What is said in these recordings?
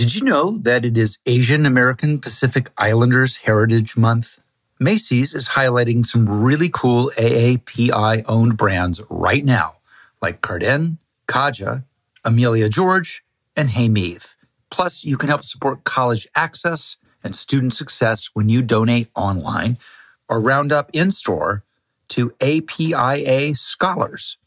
Did you know that it is Asian American Pacific Islanders Heritage Month? Macy's is highlighting some really cool AAPI owned brands right now, like Carden, Kaja, Amelia George, and Hey Meave. Plus, you can help support college access and student success when you donate online or round up in store to APIA Scholars.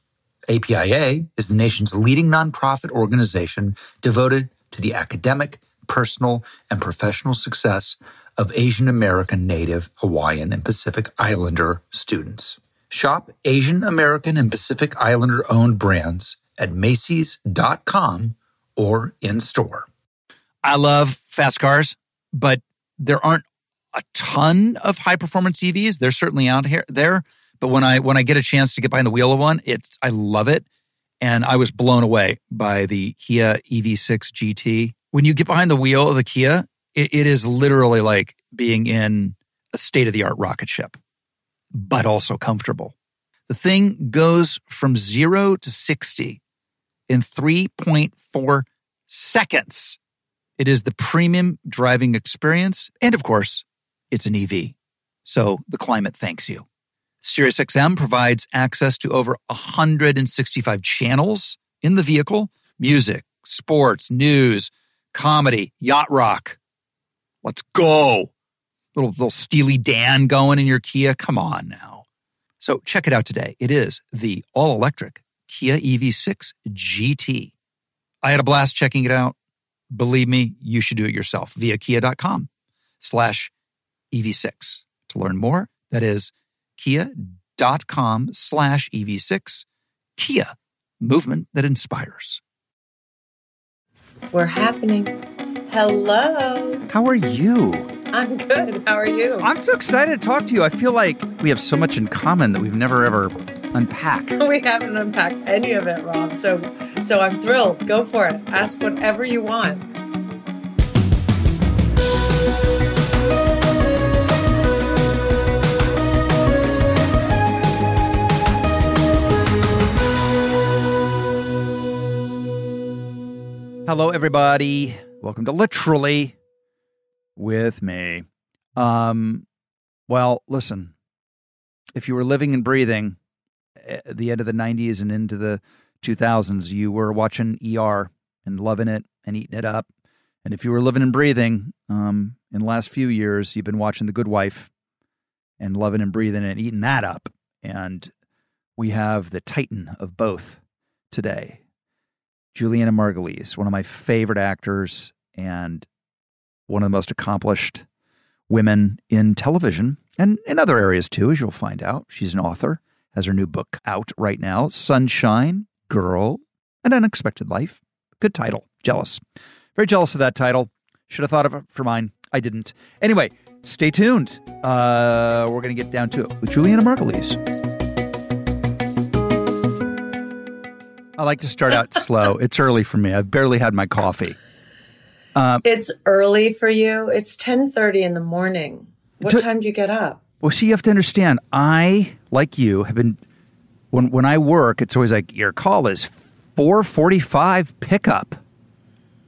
APIA is the nation's leading nonprofit organization devoted to the academic, personal, and professional success of Asian American, Native, Hawaiian, and Pacific Islander students. Shop Asian American and Pacific Islander owned brands at Macy's.com or in store. I love fast cars, but there aren't a ton of high performance EVs. They're certainly out here there, but when I when I get a chance to get behind the wheel of one, it's I love it, and I was blown away by the Kia EV6 GT. When you get behind the wheel of the Kia, it, it is literally like being in a state of the art rocket ship, but also comfortable. The thing goes from zero to 60 in 3.4 seconds. It is the premium driving experience. And of course, it's an EV. So the climate thanks you. SiriusXM provides access to over 165 channels in the vehicle music, sports, news, comedy, yacht rock. Let's go. Little, little Steely Dan going in your Kia. Come on now. So check it out today. It is the all electric Kia EV6 GT. I had a blast checking it out. Believe me, you should do it yourself via kia.com slash EV6. To learn more, that is kia.com slash EV6. Kia, movement that inspires. We're happening. Hello. How are you? I'm good. How are you? I'm so excited to talk to you. I feel like we have so much in common that we've never ever unpacked. we haven't unpacked any of it, Rob. So so I'm thrilled. Go for it. Ask whatever you want. Hello, everybody. Welcome to Literally with me. Um, well, listen, if you were living and breathing at the end of the 90s and into the 2000s, you were watching ER and loving it and eating it up. And if you were living and breathing um, in the last few years, you've been watching The Good Wife and loving and breathing and eating that up. And we have the titan of both today, Julianna Margulies, one of my favorite actors and one of the most accomplished women in television and in other areas too, as you'll find out. She's an author, has her new book out right now Sunshine, Girl, An Unexpected Life. Good title. Jealous. Very jealous of that title. Should have thought of it for mine. I didn't. Anyway, stay tuned. Uh, we're going to get down to it with Julianna Margulies. I like to start out slow. It's early for me. I've barely had my coffee. Um, it's early for you. It's ten thirty in the morning. What to, time do you get up? Well, see, you have to understand. I, like you, have been when when I work. It's always like your call is four forty five pickup,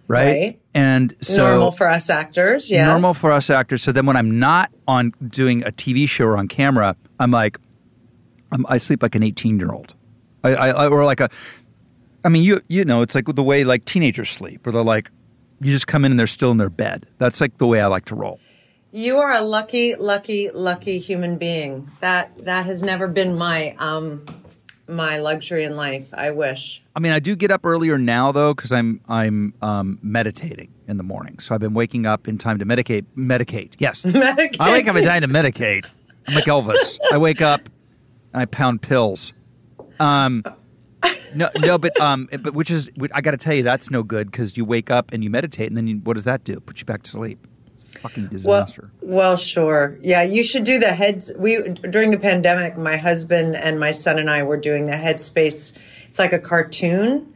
right? right? And so normal for us actors. Yes, normal for us actors. So then when I'm not on doing a TV show or on camera, I'm like, I'm, i sleep like an eighteen year old. I, I or like a. I mean, you you know, it's like the way like teenagers sleep, where they're like, you just come in and they're still in their bed. That's like the way I like to roll. You are a lucky, lucky, lucky human being. That that has never been my um my luxury in life. I wish. I mean, I do get up earlier now though because I'm I'm um, meditating in the morning. So I've been waking up in time to medicate. Medicate, yes. Medicate. I wake up in time to medicate. I'm like Elvis. I wake up and I pound pills. Um, no, no, but um, but which is I got to tell you that's no good because you wake up and you meditate and then you, what does that do? Put you back to sleep. fucking disaster. Well, well, sure, yeah. You should do the heads. We during the pandemic, my husband and my son and I were doing the Headspace. It's like a cartoon,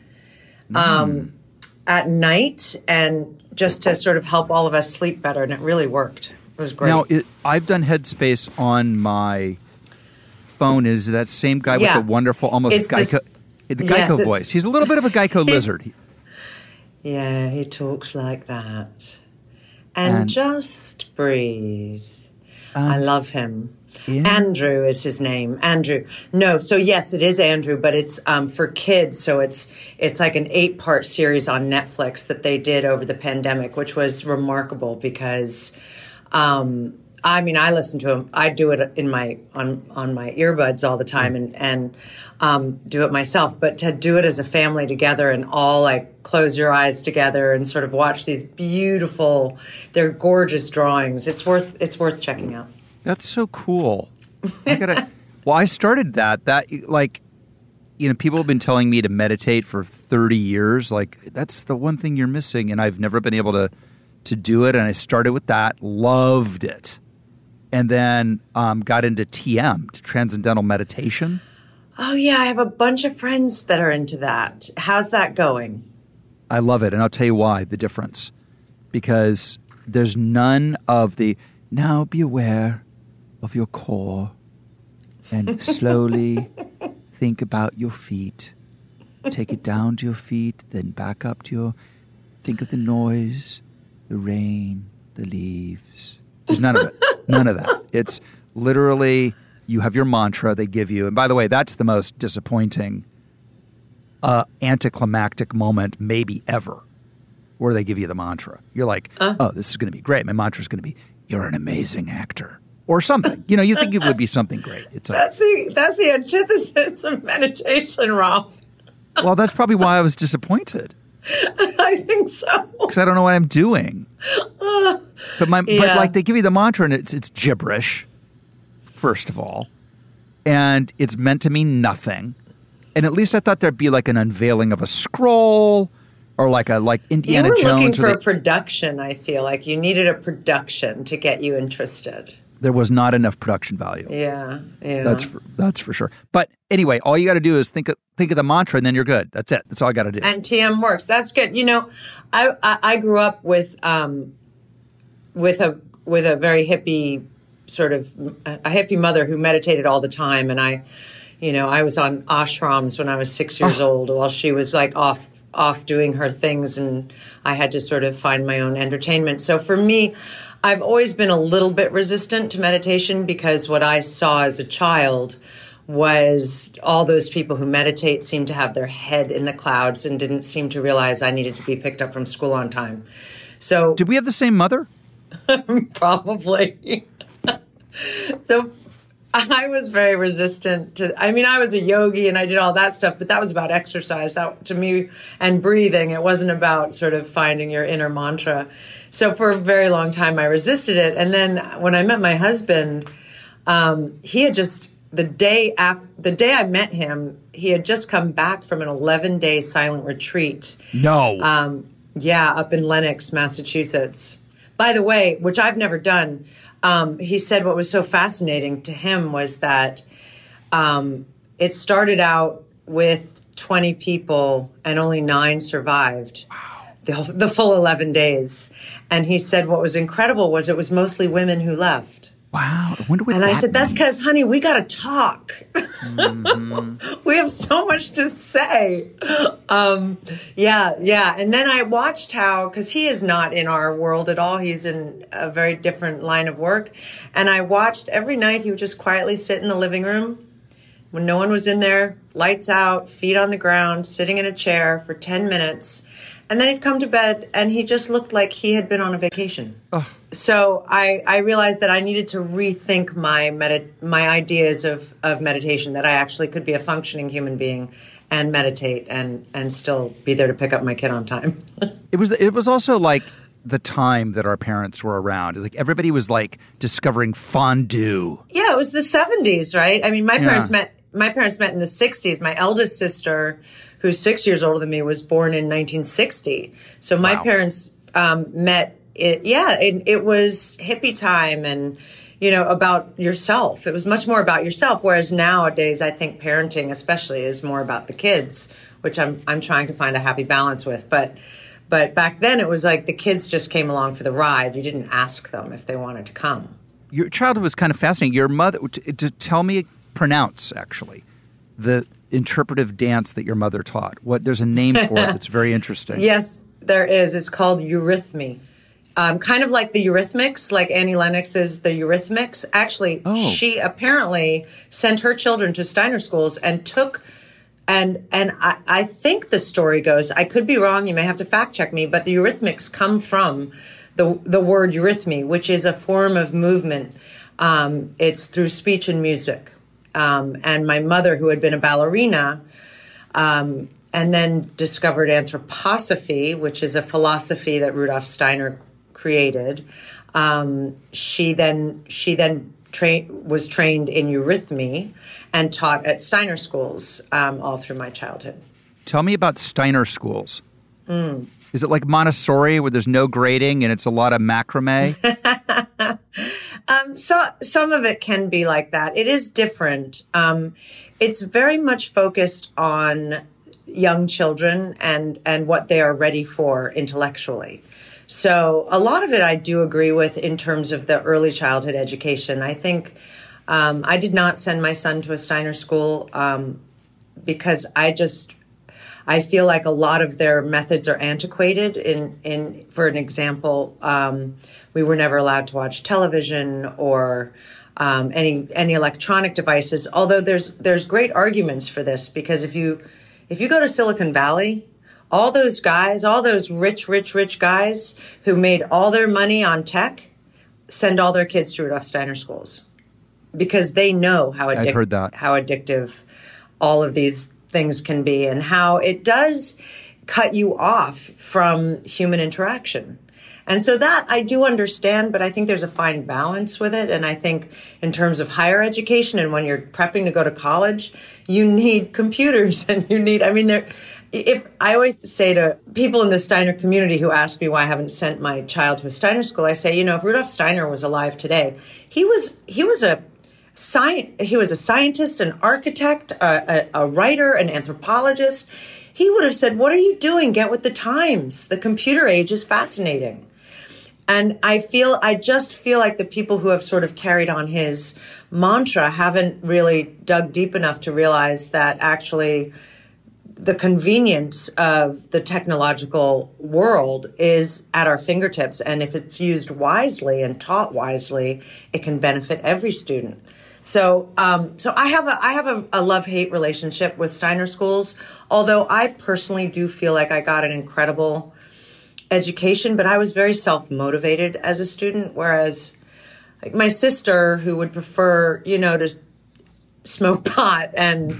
mm. um, at night, and just to sort of help all of us sleep better, and it really worked. It was great. Now, it, I've done Headspace on my phone. Is that same guy yeah. with the wonderful, almost Geico? The Geico yes, voice. He's a little bit of a Geico lizard. Yeah, he talks like that. And, And- just breathe. I love him. Yeah. Andrew is his name. Andrew. No, so yes, it is Andrew, but it's um, for kids. So it's it's like an eight part series on Netflix that they did over the pandemic, which was remarkable because um, I mean I listen to him. I do it in my on on my earbuds all the time and and um, do it myself. But to do it as a family together and all like close your eyes together and sort of watch these beautiful, they're gorgeous drawings. It's worth it's worth checking out. That's so cool. I gotta. well, I started that. That like, you know, people have been telling me to meditate for thirty years. Like, that's the one thing you're missing, and I've never been able to to do it. And I started with that, loved it, and then um, got into TM, Transcendental Meditation. Oh yeah, I have a bunch of friends that are into that. How's that going? I love it, and I'll tell you why. The difference, because there's none of the now. Be aware of your core, and slowly think about your feet. Take it down to your feet, then back up to your. Think of the noise, the rain, the leaves. There's none of it. None of that. It's literally you have your mantra they give you, and by the way, that's the most disappointing uh, anticlimactic moment maybe ever where they give you the mantra. You're like, oh, this is going to be great. My mantra is going to be, you're an amazing actor. Or something. You know, you think it would be something great. It's like, That's the that's the antithesis of meditation, Ralph. well, that's probably why I was disappointed I think so. because I don't know what I'm doing. But my, but like they give you the mantra and it's it's gibberish, first of all, and it's meant to mean nothing. And at least I thought there'd be like an unveiling of a scroll, or like a like You Indiana were looking for where a production. I feel like you needed a production to get you interested. There was not enough production value. Yeah, yeah. That's for, that's for sure. But anyway, all you got to do is think of, think of the mantra, and then you're good. That's it. That's all I got to do. and TM works. That's good. You know, I I, I grew up with um with a with a very hippie sort of a hippie mother who meditated all the time, and I, you know, I was on ashrams when I was six years old while she was like off off doing her things, and I had to sort of find my own entertainment. So for me. I've always been a little bit resistant to meditation because what I saw as a child was all those people who meditate seem to have their head in the clouds and didn't seem to realize I needed to be picked up from school on time. So Did we have the same mother? probably. so I was very resistant to I mean I was a yogi and I did all that stuff but that was about exercise that to me and breathing it wasn't about sort of finding your inner mantra. So for a very long time I resisted it and then when I met my husband um, he had just the day after the day I met him he had just come back from an 11 day silent retreat No. um, yeah, up in Lenox, Massachusetts. By the way, which I've never done, um, he said what was so fascinating to him was that um, it started out with 20 people and only nine survived. The, the full 11 days. And he said what was incredible was it was mostly women who left. Wow. I wonder what And I said, that's because, honey, we got to talk. we have so much to say. Um, yeah, yeah. And then I watched how, because he is not in our world at all, he's in a very different line of work. And I watched every night he would just quietly sit in the living room when no one was in there, lights out, feet on the ground, sitting in a chair for 10 minutes. And then he'd come to bed and he just looked like he had been on a vacation. So I, I realized that I needed to rethink my medi- my ideas of, of meditation, that I actually could be a functioning human being and meditate and, and still be there to pick up my kid on time. It was. It was also like the time that our parents were around. Like everybody was like discovering fondue. Yeah, it was the 70s, right? I mean, my parents met my parents met in the 60s. My eldest sister, who's 6 years older than me, was born in 1960. So my Wow. parents um, met it yeah, it, it was hippie time and you know about yourself. It was much more about yourself whereas nowadays I think parenting especially is more about the kids, which I'm I'm trying to find a happy balance with. But but back then it was like the kids just came along for the ride. You didn't ask them if they wanted to come. Your childhood was kind of fascinating. Your mother. To, to tell me, pronounce actually the interpretive dance that your mother taught. What there's a name for it. It's very interesting. Yes, There is. It's called Eurythmy. Um, kind of like the Eurythmics, like Annie Lennox is the Eurythmics. Actually, Oh. she apparently sent her children to Steiner schools and took and and I, I think the story goes i could be wrong you may have to fact check me but the eurythmics come from the the word eurythmy which is a form of movement um, it's through speech and music um, and my mother who had been a ballerina um, and then discovered anthroposophy which is a philosophy that rudolf steiner created um, she then she then tra- was trained in eurythmy and taught at Steiner schools um, all through my childhood. Tell me about Steiner schools. Hmm. Is it like Montessori where there's no grading and it's a lot of macrame? Um, so some of it can be like that. It is different. Um, it's very much focused on young children and and what they are ready for intellectually. So a lot of it I do agree with in terms of the early childhood education. I think um, I did not send my son to a Steiner school um, because I just I feel like a lot of their methods are antiquated. In in for an example, um, we were never allowed to watch television or um, any any electronic devices. Although there's there's great arguments for this because if you if you go to Silicon Valley, all those guys, all those rich, rich, rich guys who made all their money on tech, send all their kids to Rudolf Steiner schools because they know how I've heard that. how addictive all of these things can be and how it does cut you off from human interaction. And so that I do understand, but I think there's a fine balance with it. And I think in terms of higher education and when you're prepping to go to college, you need computers and you need, I mean, there, if I always say to people in the Steiner community who ask me why I haven't sent my child to a Steiner school, I say, you know, if Rudolf Steiner was alive today, he was, he was a, sci- he was a scientist, an architect, a, a, a writer, an anthropologist. He would have said, What are you doing? Get with the times. The computer age is fascinating. And I feel, I just feel like the people who have sort of carried on his mantra haven't really dug deep enough to realize that actually the convenience of the technological world is at our fingertips. And if it's used wisely and taught wisely, it can benefit every student. So, um, so I have a I have a, a love hate relationship with Steiner schools. Although I personally do feel like I got an incredible education, but I was very self motivated as a student. Whereas, like my sister, who would prefer, you know, to smoke pot and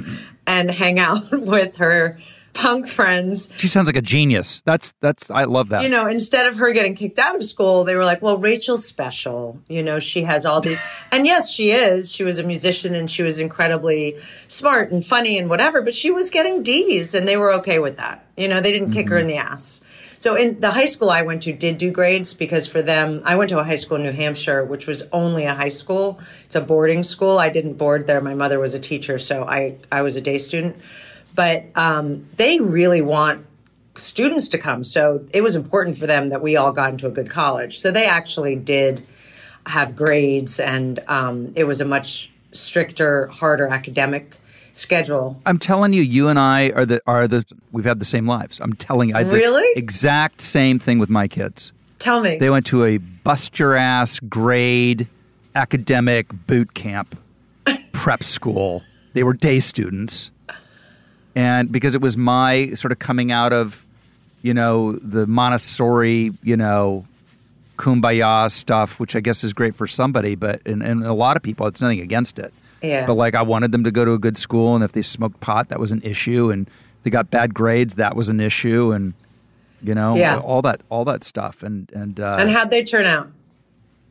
and hang out with her punk friends she sounds like a genius. That's that's I love that. you know, instead of her getting kicked out of school, they were like, well, Rachel's special. You know, she has all the, and yes, she is. She was a musician and she was incredibly smart and funny and whatever, but she was getting D's and they were okay with that. You know, they didn't kick her in mm-hmm. the ass. So in the high school I went to did do grades because for them, I went to a high school in New Hampshire, which was only a high school. It's a boarding school. I didn't board there. My mother was a teacher, so I, I was a day student. But um, they really want students to come. So it was important for them that we all got into a good college. So they actually did have grades, and um, it was a much stricter, harder academic schedule. I'm telling you, you and I are the are the we've had the same lives. I'm telling you, I, the Really? exact same thing with my kids. Tell me. They went to a bust your ass grade academic boot camp prep school. They were day students. And because it was my sort of coming out of, you know, the Montessori, you know, kumbaya stuff, which I guess is great for somebody, but and, and a lot of people, it's nothing against it. Yeah. But like I wanted them to go to a good school and if they smoked pot, that was an issue. And if they got bad grades, that was an issue. And you know, Yeah. all that all that stuff. And and uh and how'd they turn out?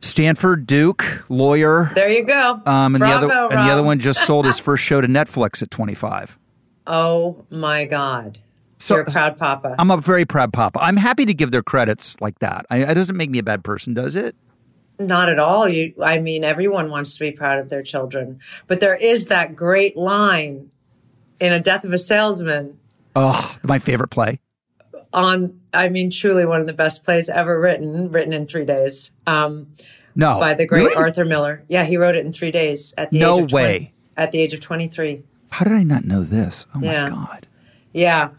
Stanford, Duke, lawyer. There you go. Um, and Bravo, the other and the other one just sold his first show to Netflix at 25. Oh my God. So- You're a proud papa. I'm a very proud papa. I'm happy to give their credits like that. I, it doesn't make me a bad person, does it? Not at all. You, I mean, everyone wants to be proud of their children, but there is that great line in A Death of a Salesman Oh, my favorite play. on, I mean, truly one of the best plays ever written, written in three days, um, No, by the great Really? Arthur Miller. Yeah, he wrote it in three days at the No age of 20 way. at the age of 23. How did I not know this? Oh Yeah. my god. Yeah.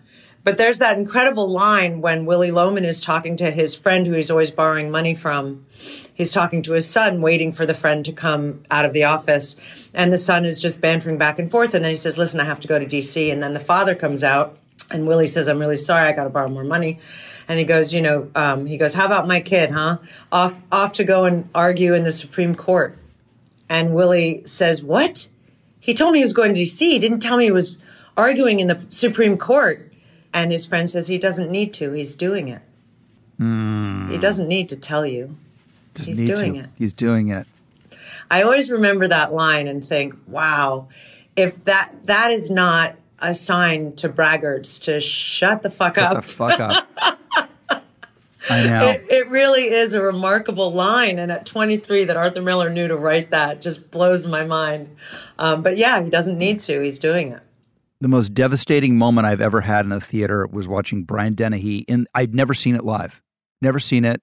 But there's that incredible line when Willy Loman is talking to his friend who he's always borrowing money from. He's talking to his son, waiting for the friend to come out of the office. And the son is just bantering back and forth. And then he says, Listen, I have to go to DC. And then the father comes out, and Willy says, I'm really sorry, I got to borrow more money. And he goes, You know, um, he goes, How about my kid, huh? Off, off to go and argue in the Supreme Court. And Willy says, What? He told me he was going to DC. He didn't tell me he was arguing in the Supreme Court. And his friend says he doesn't need to. He's doing it. He hmm. doesn't need to tell you. Doesn't He's doing to. it. He's doing it. I always remember that line and think, wow, if that that is not a sign to braggarts to shut the fuck Shut up. the fuck up. I know. It, it really is a remarkable line, and at 23, that Arthur Miller knew to write that just blows my mind. Um, but yeah, he doesn't need to; he's doing it. the most devastating moment I've ever had in a theater was watching Brian Dennehy. In I'd never seen it live, never seen it.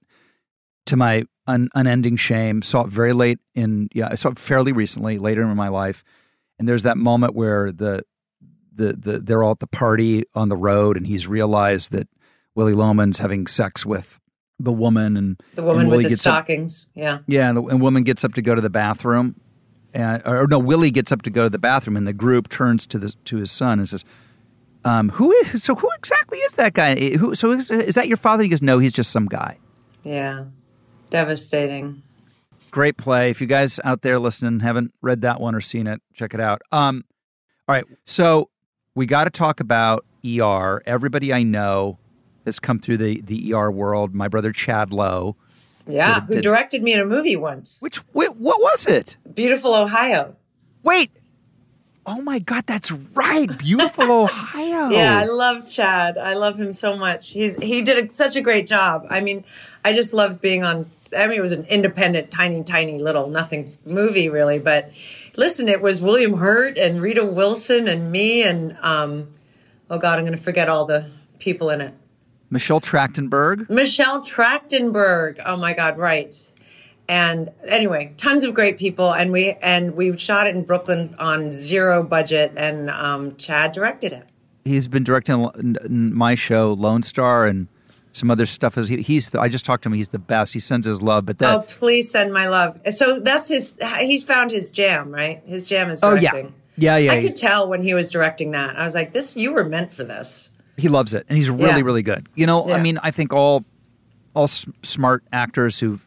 To my un, unending shame, saw it very late in yeah, I saw it fairly recently, later in my life. And there's that moment where the the the they're all at the party on the road, and he's realized that Willy Loman's having sex with the woman, and The woman and with the gets up- stockings, yeah. yeah, and the and woman gets up to go to the bathroom, and or no, Willy gets up to go to the bathroom, and the group turns to the to his son and says, um, "Who is so? Who exactly is that guy? Who so is, is that your father?" He goes, "No, he's just some guy." Yeah, devastating. Great play. If you guys out there listening haven't read that one or seen it, check it out. Um, all right, so we got to talk about ER. Everybody I know has come through the the ER world. My brother Chad Lowe, Yeah, Did- who did- directed me in a movie once? which wait, what was it? Beautiful Ohio. Wait. Oh my God, that's right. Beautiful Ohio. Yeah, I love Chad. I love him so much. He's he did a, such a great job. I mean, I just loved being on. I mean, it was an independent, tiny, tiny little nothing movie, really. But listen, it was William Hurt and Rita Wilson and me and um, oh god, I'm going to forget all the people in it. Michelle Trachtenberg. Michelle Trachtenberg. Oh my God, right. And anyway, tons of great people, and we and we shot it in Brooklyn on zero budget, and um, Chad directed it. He's been directing my show, Lone Star, and some other stuff. He- He's the, I just talked to him. He's the best. He sends his love. But that Oh, please send my love. So that's his. He's found his jam, right? His jam is directing. Oh, yeah. Yeah, yeah, I could tell when he was directing that. I was like, "This, you were meant for this." He loves it, and he's really Yeah. really good. You know, I mean, I think all all s- smart actors who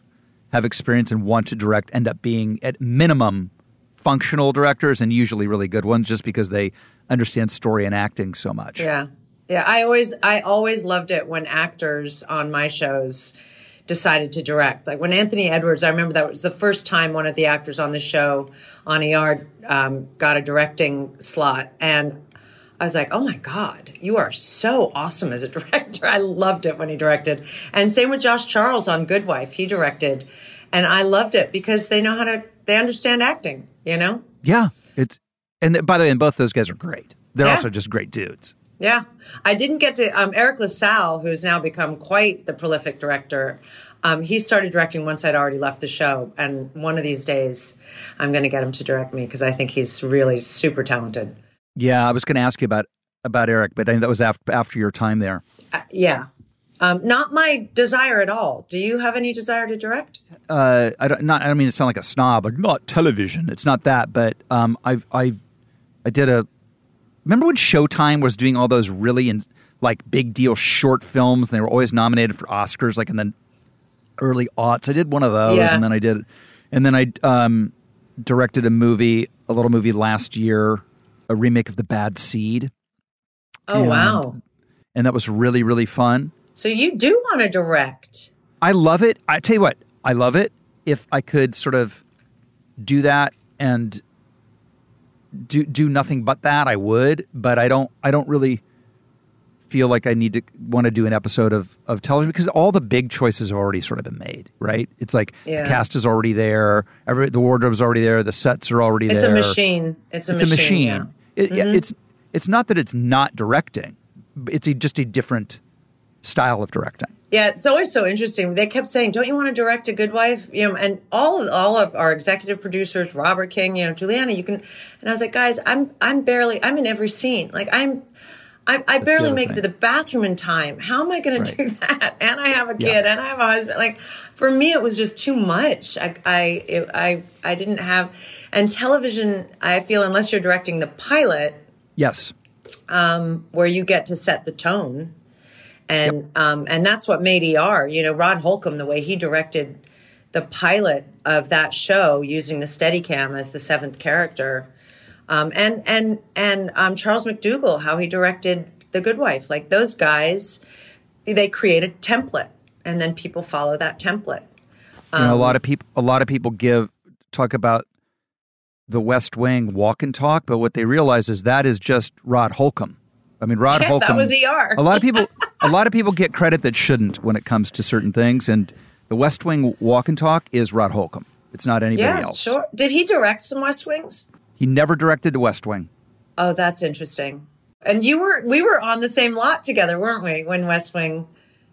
have experience and want to direct end up being at minimum functional directors, and usually really good ones, just because they understand story and acting so much. Yeah, yeah. I always, I always loved it when actors on my shows decided to direct. Like when Anthony Edwards, I remember that was the first time one of the actors on the show on ER um, got a directing slot, and I was like, "Oh my god, you are so awesome as a director!" I loved it when he directed, and same with Josh Charles on Good Wife. He directed, and I loved it because they know how to, they understand acting. You know. Yeah, it's and by the way, and both those guys are great. They're Yeah. also just great dudes. Yeah, I didn't get to um, Eric LaSalle, who's now become quite the prolific director. Um, he started directing once I'd already left the show, and one of these days, I'm going to get him to direct me because I think he's really super talented. Yeah, I was going to ask you about about Eric, but I that was after after your time there. Uh, yeah, um, not my desire at all. Do you have any desire to direct? Uh, I don't not I don't mean to sound like a snob, like not television. It's not that, but um, I've I I did a remember when Showtime was doing all those really in, like big deal short films, and they were always nominated for Oscars, like in the early aughts. I did one of those, Yeah. and then I did, and then I um, directed a movie, a little movie last year, a remake of The Bad Seed. Oh And- wow! and that was really really fun. So you do want to direct? I love it. I tell you what, I love it. If I could sort of do that and do do nothing but that, I would. But I don't. I don't really feel like I need to want to do an episode of of television because all the big choices have already sort of been made. Right? It's like Yeah. the cast is already there. Every the wardrobe's already there. The sets are already It's there. It's a machine. It's a It's machine. a machine. yeah. It, yeah, mm-hmm. It's it's not that it's not directing. It's a, just a different style of directing. Yeah, it's always so interesting. They kept saying, "Don't you want to direct a Good Wife?" You know, and all of all of our executive producers, Robert King, you know, Julianna, you can. And I was like, guys, I'm I'm barely I'm in every scene. Like I'm I, I barely make it to the bathroom in time. How am I going Right. to do that? And I have a kid, Yeah. and I have a husband. Like for me, it was just too much. I, I, it, I, I didn't have. And television, I feel, unless you're directing the pilot, Yes. um, where you get to set the tone, and um, and that's what made ER. You know, Rod Holcomb, the way he directed the pilot of that show using the Steadicam as the seventh character, um, and and and um, Charles McDougall, how he directed The Good Wife. Like those guys, they create a template, and then people follow that template. you know, a Um, lot of people a lot of people give talk about the West Wing walk and talk, but what they realize is that is just Rod Holcomb. I mean, Rod Yeah, Holcomb. that was ER. a lot of people, a lot of people get credit that shouldn't when it comes to certain things, and the West Wing walk and talk is Rod Holcomb. It's not anybody yeah, else. sure. Did he direct some West Wings? He never directed the West Wing. Oh, that's interesting. And you were we were on the same lot together, weren't we? When West Wing,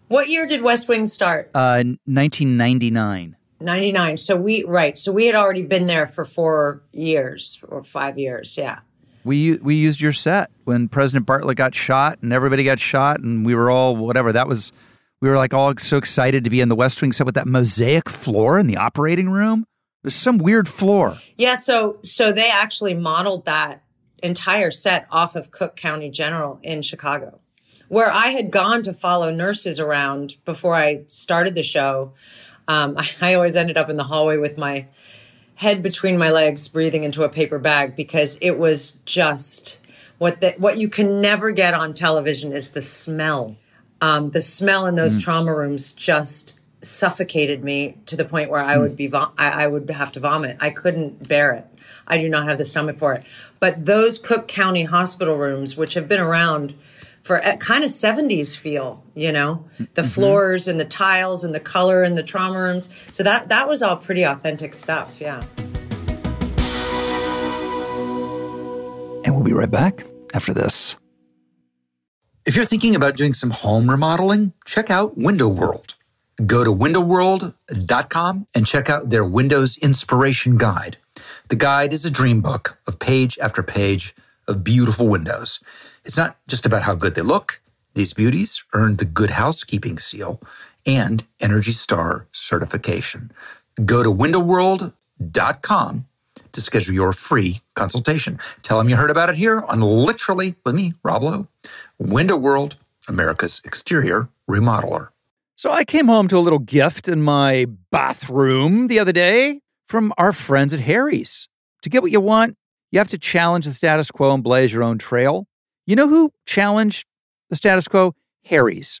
what year did West Wing start? Uh, 1999. Ninety nine. So we right. So we had already been there for four years or five years. Yeah. We we used your set when President Bartlet got shot and everybody got shot and we were all whatever. That was we were like all so excited to be in the West Wing set with that mosaic floor in the operating room. There's some weird floor. Yeah. So so they actually modeled that entire set off of Cook County General in Chicago, where I had gone to follow nurses around before I started the show. Um, I, I always ended up in the hallway with my head between my legs, breathing into a paper bag because it was just what the, what you can never get on television is the smell. Um, the smell in those trauma rooms just suffocated me to the point where I hmm. would be vom- I, I would have to vomit. I couldn't bear it. I do not have the stomach for it. But those Cook County hospital rooms, which have been around for a kind of 70s feel, you know, the mm-hmm. floors and the tiles and the color and the trauma rooms. So that that was all pretty authentic stuff, yeah. And we'll be right back after this. If you're thinking about doing some home remodeling, check out Window World. Go to windowworld.com and check out their Windows Inspiration Guide. The guide is a dream book of page after page of beautiful windows. It's not just about how good they look. These beauties earned the Good Housekeeping Seal and Energy Star certification. Go to windowworld.com to schedule your free consultation. Tell them you heard about it here on Literally with me, Rob Lowe. Window World, America's exterior remodeler. So I came home to a little gift in my bathroom the other day from our friends at Harry's. To get what you want, you have to challenge the status quo and blaze your own trail. You know who challenged the status quo? Harry's.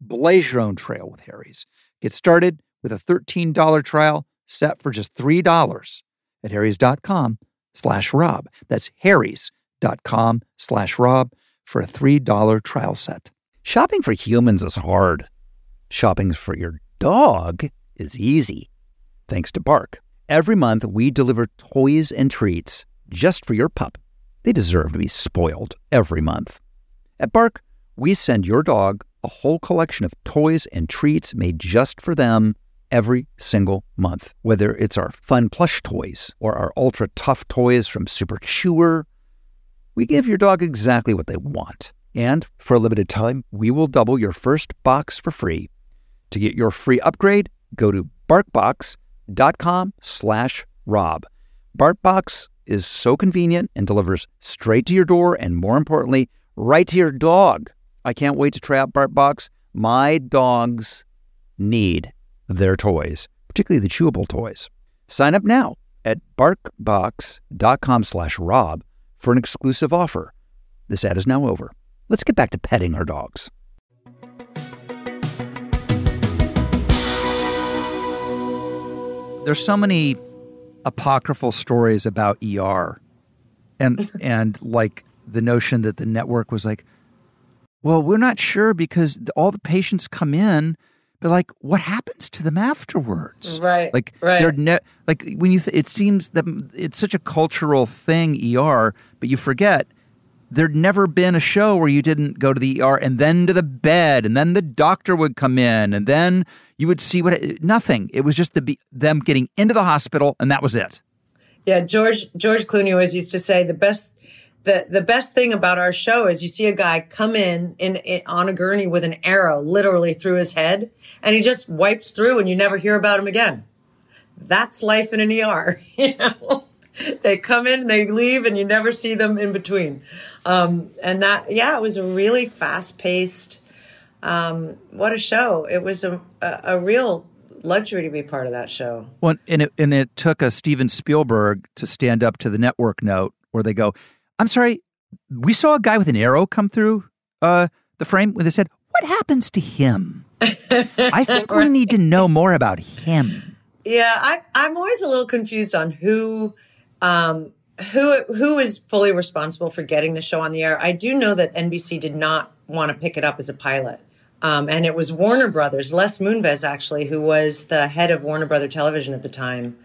Blaze your own trail with Harry's. Get started with a $13 trial set for just $3 at harrys.com slash rob. That's harrys.com slash rob for a $3 trial set. Shopping for humans is hard. Shopping for your dog is easy. Thanks to Bark. Every month, we deliver toys and treats just for your pup. They deserve to be spoiled every month. At Bark, we send your dog a whole collection of toys and treats made just for them every single month. Whether it's our fun plush toys or our ultra tough toys from Super Chewer, we give your dog exactly what they want. And for a limited time, we will double your first box for free. To get your free upgrade, go to barkbox.com slash rob. BarkBox is so convenient and delivers straight to your door and more importantly, right to your dog I can't wait to try out BarkBox. My dogs need their toys, particularly the chewable toys. Sign up now at barkbox.com slash rob for an exclusive offer. This ad is now over. Let's get back to petting our dogs. There's so many apocryphal stories about ER and and like the notion that the network was like well we're not sure because all the patients come in but like what happens to them afterwards? Right, like right. they're ne- like when you th- it seems that it's such a cultural thing ER but you forget there'd never been a show where you didn't go to the ER and then to the bed and then the doctor would come in and then you would see what it, nothing. It was just the be- them getting into the hospital and that was it. Yeah, George George Clooney always used to say the best the the best thing about our show is you see a guy come in, in in on a gurney with an arrow literally through his head, and he just wipes through, and you never hear about him again. That's life in an ER. You know, they come in, they leave, and you never see them in between. Um, and that, yeah, it was a really fast paced. Um, what a show! It was a, a a real luxury to be part of that show. Well, and it, and it took a Steven Spielberg to stand up to the network note where they go, "I'm sorry, we saw a guy with an arrow come through uh, the frame with his head. What happens to him? I think we need to know more about him." Yeah, I, I'm always a little confused on who, um, who who is fully responsible for getting the show on the air. I do know that NBC did not want to pick it up as a pilot, um, and it was Warner Brothers, Les Moonves actually, who was the head of Warner Brother Television at the time,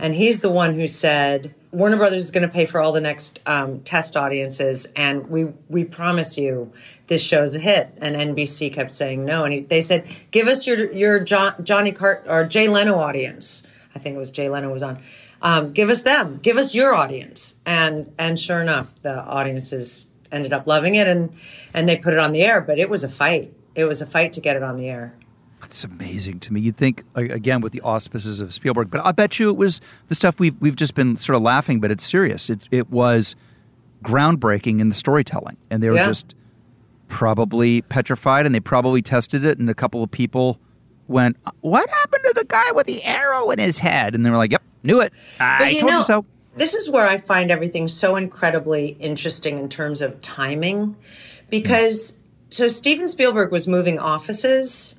and he's the one who said Warner Brothers is going to pay for all the next um, test audiences, and we we promise you this show's a hit. And NBC kept saying no, and he, they said, "Give us your your John, Johnny Cart or Jay Leno audience." I think it was Jay Leno was on. Um, give us them. Give us your audience. And and sure enough, the audiences ended up loving it, and and they put it on the air. But it was a fight. It was a fight to get it on the air. It's amazing to me. You'd think again with the auspices of Spielberg, but I bet you it was the stuff we've we've just been sort of laughing, but it's serious. It it was groundbreaking in the storytelling, and they were Yeah. just probably petrified, and they probably tested it, and a couple of people went, "What happened to the guy with the arrow in his head?" And they were like, "Yep, knew it. I But told you so." This is where I find everything so incredibly interesting in terms of timing, because so Steven Spielberg was moving offices,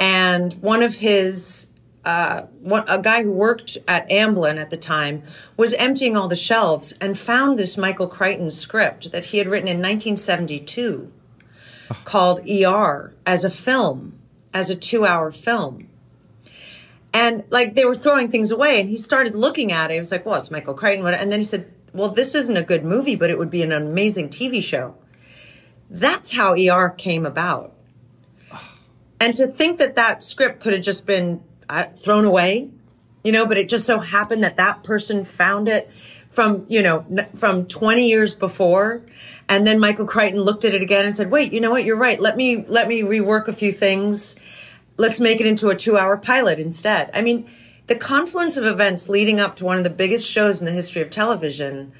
and one of his uh, one, a guy who worked at Amblin at the time was emptying all the shelves and found this Michael Crichton script that he had written in 1972 called ER as a film, as a two hour film. And like they were throwing things away, and he started looking at it. He was like, "Well, it's Michael Crichton," and then he said, "Well, this isn't a good movie, but it would be an amazing TV show." That's how ER came about. And to think that that script could have just been uh, thrown away, you know, but it just so happened that that person found it from, you know, n- from 20 years before. And then Michael Crichton looked at it again and said, wait, you know what? You're right. Let me, let me rework a few things. Let's make it into a two hour pilot instead. I mean, the confluence of events leading up to one of the biggest shows in the history of television,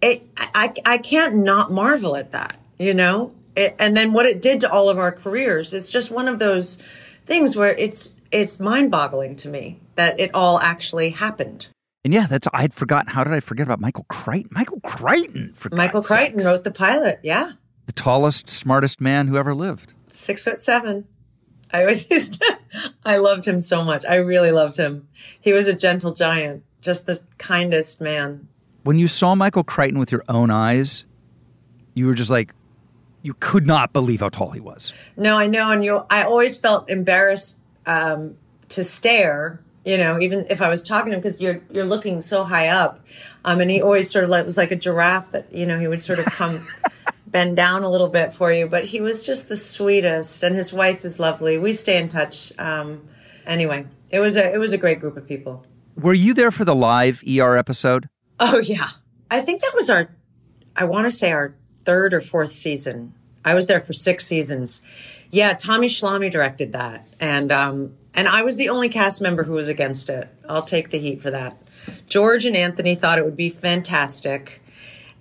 it, I, I can't not marvel at that, you know? It, and then what it did to all of our careers, it's just one of those things where it's, it's mind boggling to me that it all actually happened. And yeah, that's I'd forgotten. How did I forget about Michael Crichton? Michael Crichton, for Michael God's Crichton sakes. wrote the pilot. Yeah. the tallest, smartest man who ever lived. Six foot seven. I always used to, I loved him so much. I really loved him. He was a gentle giant, just the kindest man. When you saw Michael Crichton with your own eyes, you were just like, you could not believe how tall he was. No, I know. And you, I always felt embarrassed um, to stare, you know, even if I was talking to him because you're, you're looking so high up. Um, and he always sort of like, was like a giraffe that, you know, he would sort of come bend down a little bit for you. But he was just the sweetest. And his wife is lovely. We stay in touch. Um, anyway, it was a, it was a great group of people. Were you there for the live ER episode? Oh yeah. I think that was our I want to say our third or fourth season. I was there for 6 seasons. Yeah, Tommy Schlamme directed that. And um and I was the only cast member who was against it. I'll take the heat for that. George and Anthony thought it would be fantastic.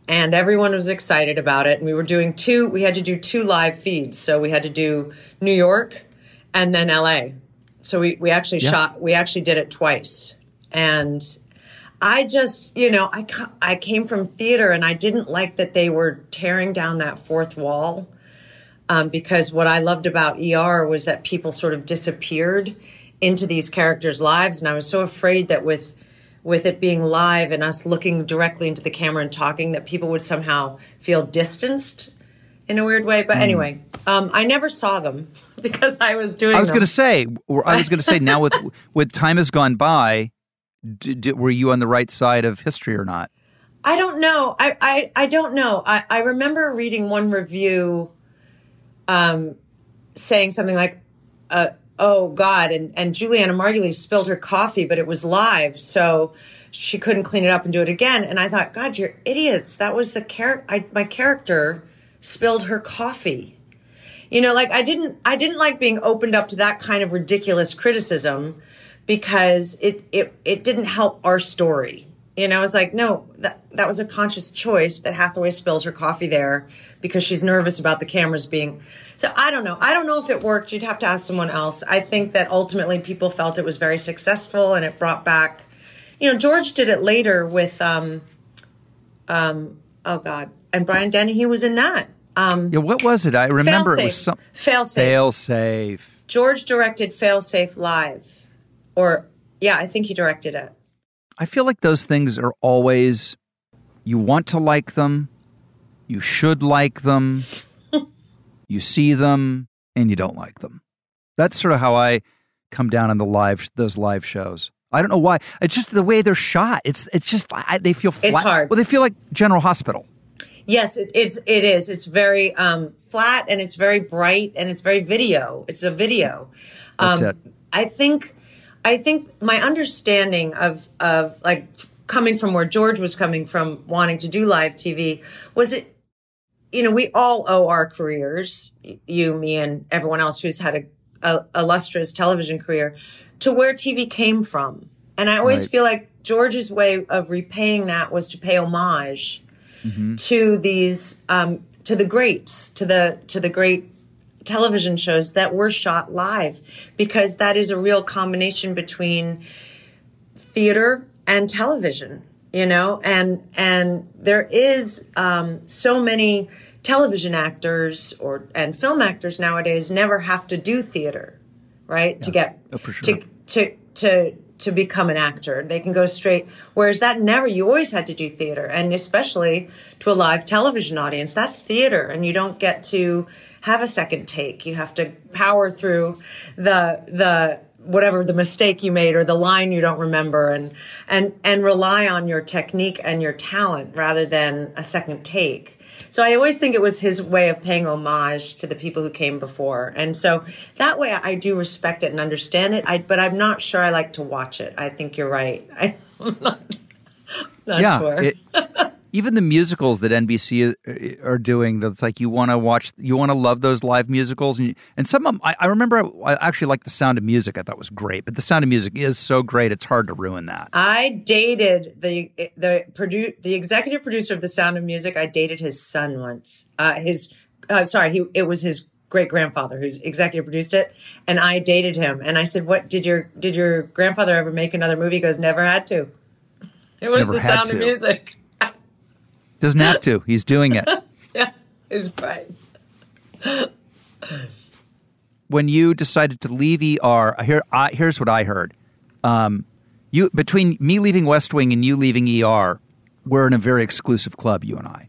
and everyone was excited about it. And we were doing two, we had to do two live feeds. So we had to do New York and then LA. So we, we actually Yeah. shot, we actually did it twice. And I just, you know, I, I came from theater and I didn't like that they were tearing down that fourth wall. Um, because what I loved about ER was that people sort of disappeared into these characters' lives. And I was so afraid that with, with it being live and us looking directly into the camera and talking, that people would somehow feel distanced in a weird way. But anyway, um, I never saw them because I was doing. I was going to say, I was going to say, now with with time has gone by, were you on the right side of history or not? I don't know. I, I, I don't know. I, I remember reading one review um, saying something like, uh, oh God, and, and Julianna Margulies spilled her coffee, but it was live. So she couldn't clean it up and do it again. And I thought, God, you're idiots. That was the character. My character spilled her coffee. You know, like I didn't, I didn't like being opened up to that kind of ridiculous criticism because it, it, it didn't help our story. You know, I was like, no, that that was a conscious choice that Hathaway spills her coffee there because she's nervous about the cameras being. So I don't know. I don't know if it worked. You'd have to ask someone else. I think that ultimately people felt it was very successful and it brought back. You know, George did it later with, um, um, oh God, and Brian Dennehy was in that. Um, Yeah, what was it? I remember it was some Failsafe. fail safe. George directed Failsafe live, or yeah, I think he directed it. I feel like those things are always you want to like them, you should like them, you see them, and you don't like them. That's sort of how I come down on the live those live shows. I don't know why. It's just the way they're shot. It's it's just I, they feel flat. It's hard. Well, they feel like General Hospital. Yes, it, it's it is. It's very um, flat and it's very bright and it's very video. It's a video. That's um, it. I think I think my understanding of of like coming from where George was coming from, wanting to do live TV, was it. You know, we all owe our careers, you, me, and everyone else who's had a, a illustrious television career, to where TV came from. And I always Right. feel like George's way of repaying that was to pay homage to these um, to the greats to the to the great television shows that were shot live because that is a real combination between theater and television you know? And and there is um, so many television actors or and film actors nowadays never have to do theater right? To get Oh, sure. to to to to become an actor. They can go straight whereas that never you always had to do theater and especially to a live television audience that's theater and you don't get to have a second take. You have to power through the the whatever the mistake you made or the line you don't remember and and and rely on your technique and your talent rather than a second take so i always think it was his way of paying homage to the people who came before. And so that way i do respect it and understand it. I, but i'm not sure i like to watch it. I think you're right. I, i'm not, not yeah, sure. it- even the musicals that NBC is, are doing. That's like you want to watch, you want to love those live musicals, and and some of them. I, I remember I actually liked the Sound of Music. I thought was great, but the Sound of Music is so great, it's hard to ruin that. I dated the the produ- the executive producer of The Sound of Music. I dated his son once. Uh, his uh, sorry, he it was his great grandfather who's executive produced it, and I dated him. And I said, "What did your did your grandfather ever make another movie?" He goes, "Never had to." It was Never The Sound to. of Music. Doesn't have to. He's doing it. yeah, it's fine. when you decided to leave ER, here, I, here's what I heard. Um, you between me leaving West Wing and you leaving ER, we're in a very exclusive club. You and I,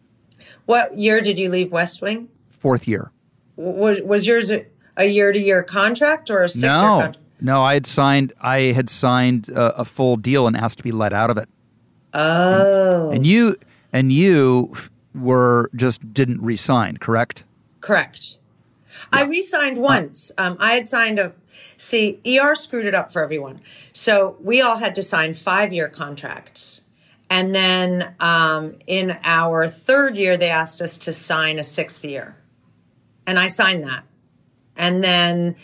What year did you leave West Wing? fourth year. Was was yours a, year to year contract or a six year no, contract? no, I had signed. I had signed a, a full deal and asked to be let out of it. Oh, And you and you were just didn't re-sign, correct? Correct. I re-signed once. Um, I had signed a. See, ER screwed it up for everyone. So we all had to sign five-year contracts, and then um, in our third year, they asked us to sign a sixth year, and I signed that. And then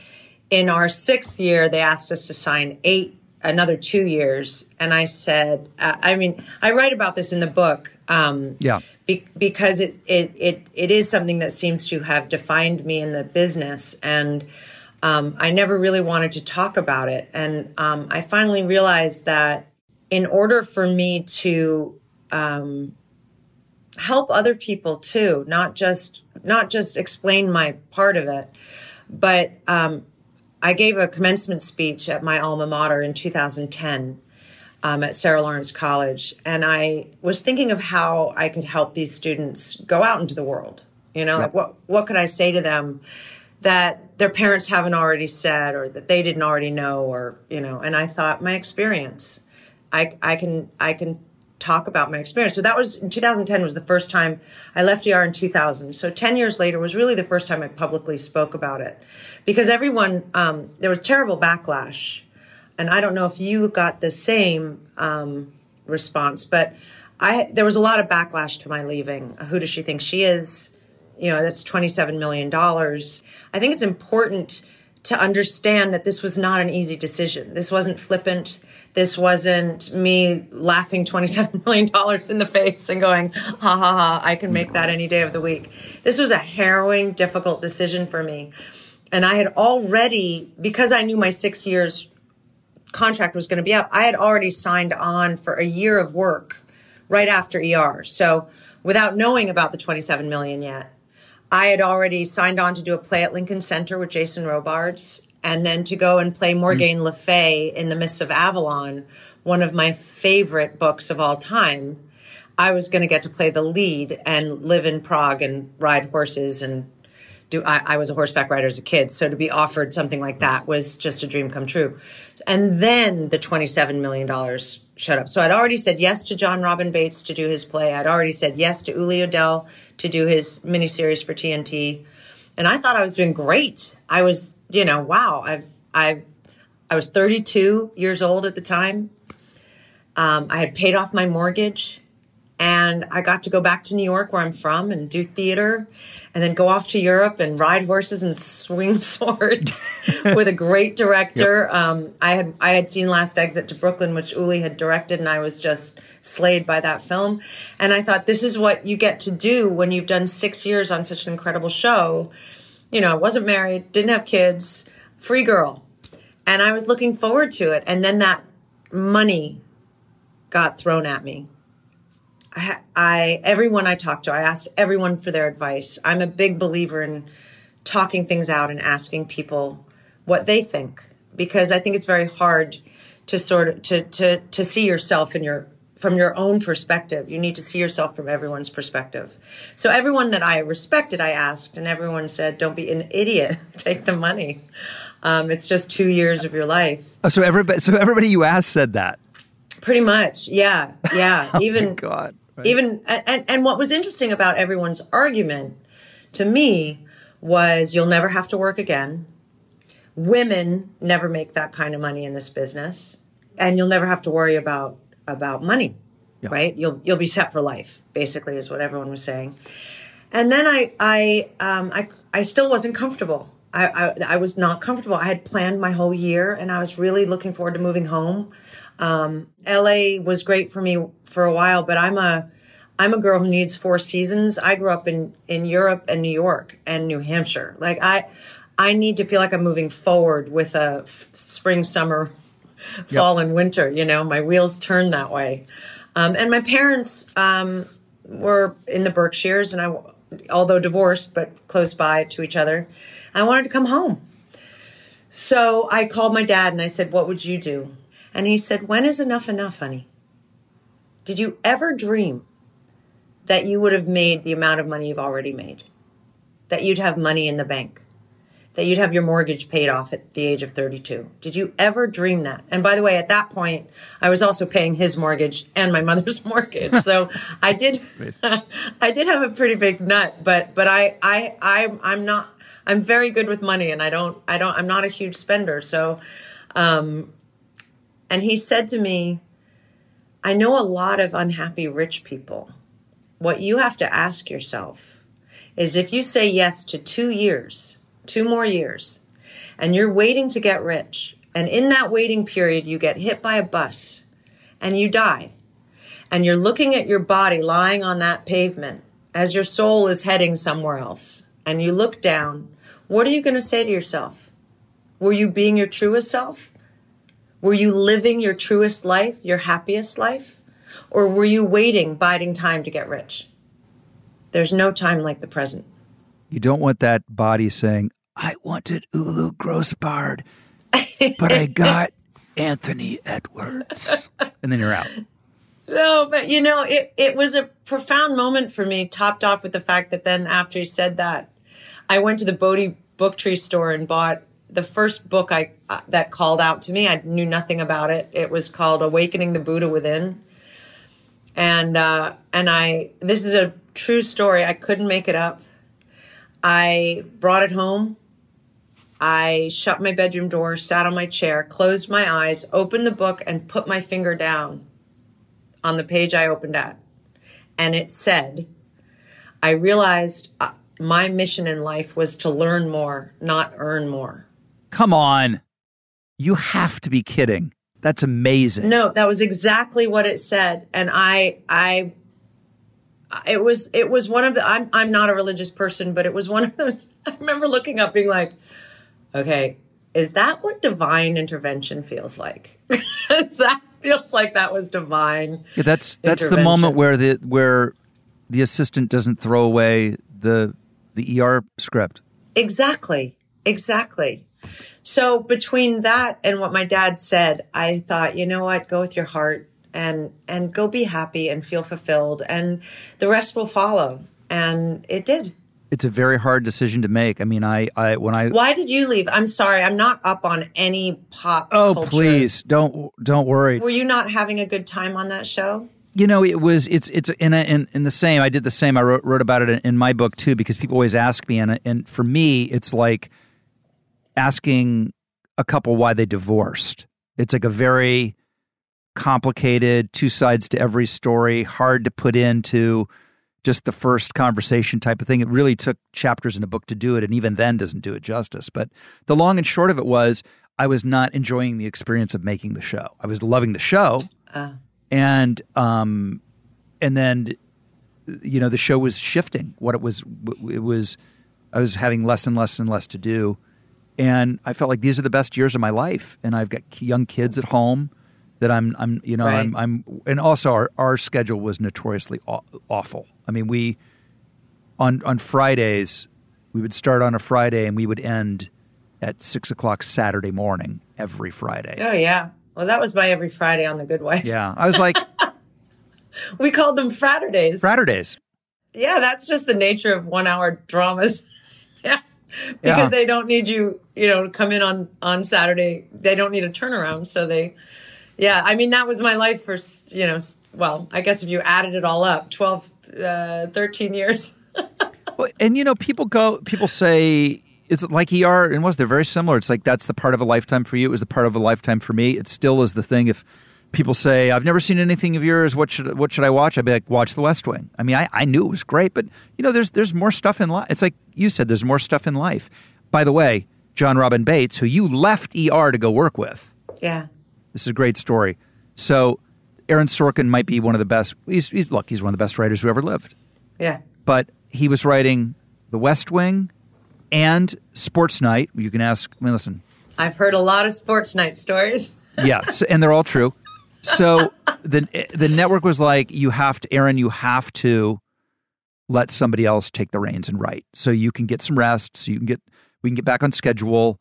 in our sixth year, they asked us to sign eight another two years. And I said, uh, I mean, I write about this in the book. Um, yeah. Be- because it, it, it, it is something that seems to have defined me in the business. And um, I never really wanted to talk about it. And um, I finally realized that in order for me to um, help other people too, not just not just explain my part of it, but um, I gave a commencement speech at my alma mater in 2010 um, at Sarah Lawrence College, and I was thinking of how I could help these students go out into the world. You know, like what what could I say to them that their parents haven't already said, or that they didn't already know, or you know? And I thought my experience, I I can I can talk about my experience. So that was in 2010 was the first time I left ER in 2000. So 10 years later was really the first time I publicly spoke about it because everyone, um, there was terrible backlash. And I don't know if you got the same um, response, but I, there was a lot of backlash to my leaving. Who does she think she is? You know, that's $27 million. I think it's important to understand that this was not an easy decision. This wasn't flippant. This wasn't me laughing $27 million in the face and going, ha ha ha, I can make that any day of the week. This was a harrowing, difficult decision for me. And I had already, because I knew my six years contract was going to be up, I had already signed on for a year of work right after ER. So without knowing about the 27 million yet, I had already signed on to do a play at Lincoln Center with Jason Robards and then to go and play Morgaine mm. Le Fay in The Mists of Avalon, one of my favorite books of all time. I was going to get to play the lead and live in Prague and ride horses and do. I, I, was a horseback rider as a kid, so to be offered something like that was just a dream come true. And then the twenty-seven million dollars showed up. So I'd already said yes to Jon Robin Baitz to do his play. I'd already said yes to Uli Edel to do his miniseries for TNT, and I thought I was doing great. I was you know, wow, I've, I've, I was 32 years old at the time. Um, I had paid off my mortgage and I got to go back to New York where I'm from and do theater and then go off to Europe and ride horses and swing swords with a great director. Yep. Um, I had I had seen Last Exit to Brooklyn, which Uli had directed, and I was just slayed by that film. And I thought, this is what you get to do when you've done six years on such an incredible show you know, I wasn't married, didn't have kids, free girl. And I was looking forward to it. And then that money got thrown at me. I, I everyone I talked to, I asked everyone for their advice. I'm a big believer in talking things out and asking people what they think because I think it's very hard to sort of to to to see yourself in your from your own perspective. You need to see yourself from everyone's perspective. So everyone that I respected, I asked, and everyone said, "Don't be an idiot. Take the money. Um, it's just two years of your life." Oh, so everybody, so everybody you asked said that. Pretty much, yeah, yeah. oh even God, right. even and and what was interesting about everyone's argument to me was, "You'll never have to work again." Women never make that kind of money in this business, and you'll never have to worry about about money, yeah. right? You'll you'll be set for life, basically, is what everyone was saying. And then I I um, I I still wasn't comfortable. I, I, I was not comfortable. I had planned my whole year, and I was really looking forward to moving home. Um, LA was great for me for a while, but I'm a I'm a girl who needs four seasons. I grew up in in Europe and New York and New Hampshire. Like I I need to feel like I'm moving forward with a f- spring summer fall yep. and winter. You know, my wheels turn that way. Um, and my parents um, were in the Berkshires, and I, although divorced but close by to each other, I wanted to come home. So I called my dad and I said, "What would you do?" And he said, "When is enough enough, honey? Did you ever dream that you would have made the amount of money you've already made? That you'd have money in the bank?" that you'd have your mortgage paid off at the age of 32. Did you ever dream that? And by the way, at that point, I was also paying his mortgage and my mother's mortgage. So I did, I did have a pretty big nut, but, but I, I, I, I'm not, I'm very good with money and I don't, I don't, I'm not a huge spender. So, um, and he said to me, I know a lot of unhappy rich people. What you have to ask yourself is if you say yes to two years two more years, and you're waiting to get rich, And in that waiting period, you get hit by a bus and you die. And you're looking at your body lying on that pavement as your soul is heading somewhere else. And you look down. What are you going to say to yourself? Were you being your truest self? Were you living your truest life, your happiest life? Or were you waiting, biding time to get rich? There's no time like the present. You don't want that body saying, I wanted Ulu Grosbard, but I got Anthony Edwards. And then you're out. No, but you know, it, it was a profound moment for me, topped off with the fact that then after he said that, I went to the Bodhi book tree store and bought the first book I uh, that called out to me. I knew nothing about it. It was called Awakening the Buddha Within. And uh, and I this is a true story. I couldn't make it up. I brought it home. I shut my bedroom door, sat on my chair, closed my eyes, opened the book, and put my finger down on the page I opened at. And it said, I realized uh, my mission in life was to learn more, not earn more. Come on. You have to be kidding. That's amazing. No, that was exactly what it said. And I, I, it was, it was one of the, I'm, I'm not a religious person, but it was one of those, I remember looking up being like, okay, is that what divine intervention feels like? that feels like that was divine. Yeah, that's that's the moment where the where the assistant doesn't throw away the the ER script. Exactly. Exactly. So between that and what my dad said, I thought, you know what, go with your heart and and go be happy and feel fulfilled and the rest will follow. And it did it's a very hard decision to make. I mean, I, I when I why did you leave? I'm sorry, I'm not up on any pop. Oh, culture. please don't don't worry. Were you not having a good time on that show? You know, it was it's it's in a, in in the same. I did the same. I wrote wrote about it in my book too because people always ask me, and and for me, it's like asking a couple why they divorced. It's like a very complicated, two sides to every story, hard to put into just the first conversation type of thing. It really took chapters in a book to do it, and even then doesn't do it justice. But the long and short of it was I was not enjoying the experience of making the show. I was loving the show, uh. and um, and then you know the show was shifting. What it was, it was I was having less and less and less to do, and I felt like these are the best years of my life. And I've got young kids at home that I'm I'm you know right. I'm I'm and also our our schedule was notoriously aw- awful. I mean we on on Fridays we would start on a Friday and we would end at six o'clock Saturday morning every Friday. Oh yeah, well that was my every Friday on the Good Wife. Yeah, I was like, we called them Fraterdays. Fraterdays. Yeah, that's just the nature of one hour dramas. yeah. Because yeah. they don't need you, you know, to come in on on Saturday. They don't need a turnaround, so they yeah, I mean, that was my life for, you know, well, I guess if you added it all up, 12, uh, 13 years. well, and, you know, people go, people say, it's like ER and was they're very similar. It's like that's the part of a lifetime for you. It was the part of a lifetime for me. It still is the thing. If people say I've never seen anything of yours, what should what should I watch? I'd be like, watch The West Wing. I mean, I, I knew it was great, but you know, there's there's more stuff in life. It's like you said, there's more stuff in life. By the way, Jon Robin Baitz, who you left ER to go work with, yeah, this is a great story. So Aaron Sorkin might be one of the best. He's, he's, look, he's one of the best writers who ever lived. Yeah. But he was writing The West Wing and Sports Night. You can ask. I mean, listen. I've heard a lot of Sports Night stories. yes, and they're all true. So the the network was like, you have to, Aaron, you have to let somebody else take the reins and write, so you can get some rest, so you can get we can get back on schedule.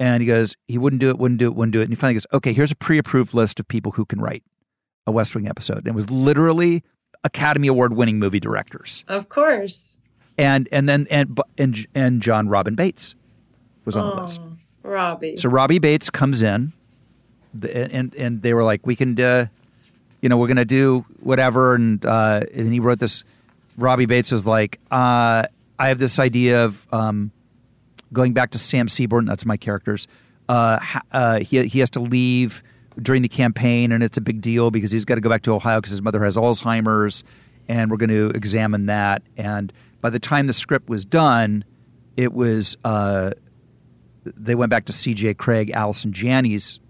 And he goes, he wouldn't do it, wouldn't do it, wouldn't do it. And he finally goes, okay, here's a pre-approved list of people who can write a West Wing episode. And it was literally Academy Award winning movie directors. Of course. And and then and and and Jon Robin Baitz was on oh, the list. Oh, Robbie. So Robbie Baitz comes in, and and they were like, we can, uh, you know, we're gonna do whatever. And uh, and he wrote this. Robbie Baitz was like, uh, I have this idea of. Um, going back to Sam Seaborn, that's my character's. Uh, uh, he he has to leave during the campaign, and it's a big deal because he's got to go back to Ohio because his mother has Alzheimer's, and we're going to examine that. And by the time the script was done, it was uh, they went back to C.J. Cregg, Allison Janney's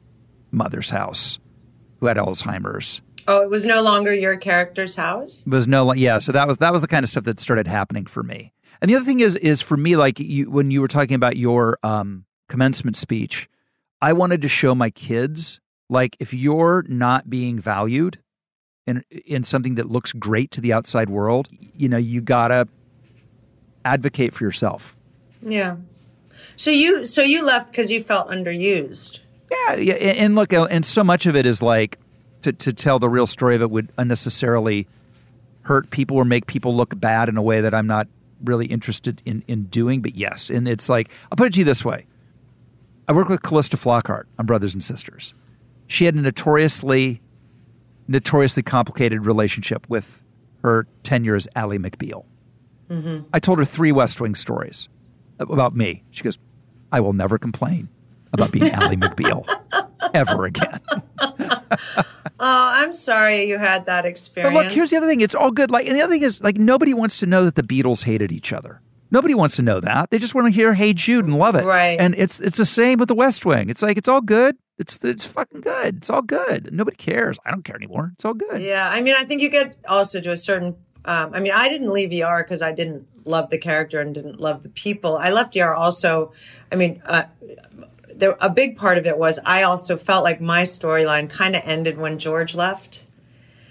mother's house, who had Alzheimer's. Oh, it was no longer your character's house. It was no, yeah. So that was that was the kind of stuff that started happening for me. And the other thing is, is for me, like you, when you were talking about your um, commencement speech, I wanted to show my kids, like if you're not being valued in in something that looks great to the outside world, you know, you gotta advocate for yourself. Yeah. So you so you left because you felt underused. Yeah, yeah, and look, and so much of it is like to to tell the real story of it would unnecessarily hurt people or make people look bad in a way that I'm not really interested in in doing. But yes, and it's like I'll put it to you this way: I work with Calista Flockhart on Brothers and Sisters. She had a notoriously notoriously complicated relationship with her tenure as Ally McBeal. Mm-hmm. I told her three West Wing stories about me. She goes, I will never complain about being Ally McBeal ever again. oh, I'm sorry you had that experience. But look, here's the other thing. It's all good. Like, and the other thing is, like, nobody wants to know that the Beatles hated each other. Nobody wants to know that. They just want to hear "Hey Jude" and love it. Right. And it's it's the same with the West Wing. It's like it's all good. It's it's fucking good. It's all good. Nobody cares. I don't care anymore. It's all good. Yeah. I mean, I think you get also to a certain. Um, I mean, I didn't leave ER because I didn't love the character and didn't love the people. I left ER also. I mean, uh, there, a big part of it was I also felt like my storyline kind of ended when George left.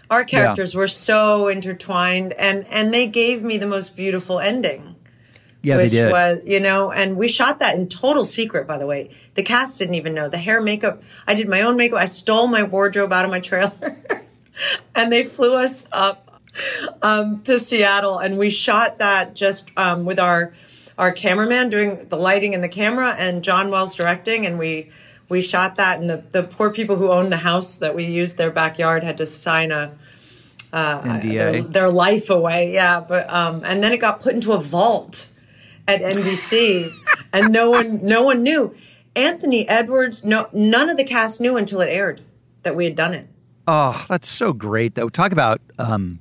Our characters yeah. were so intertwined, and and they gave me the most beautiful ending. Yeah, which they did. was you know, and we shot that in total secret. By the way, the cast didn't even know the hair, makeup. I did my own makeup. I stole my wardrobe out of my trailer, and they flew us up um, to Seattle, and we shot that just um, with our our cameraman doing the lighting and the camera, and John Wells directing, and we we shot that, and the the poor people who owned the house that we used their backyard had to sign a. Uh, their, their, life away, yeah, but um, and then it got put into a vault at NBC, and no one no one knew. Anthony Edwards, no, none of the cast knew until it aired that we had done it. Oh, that's so great! Though, talk about um,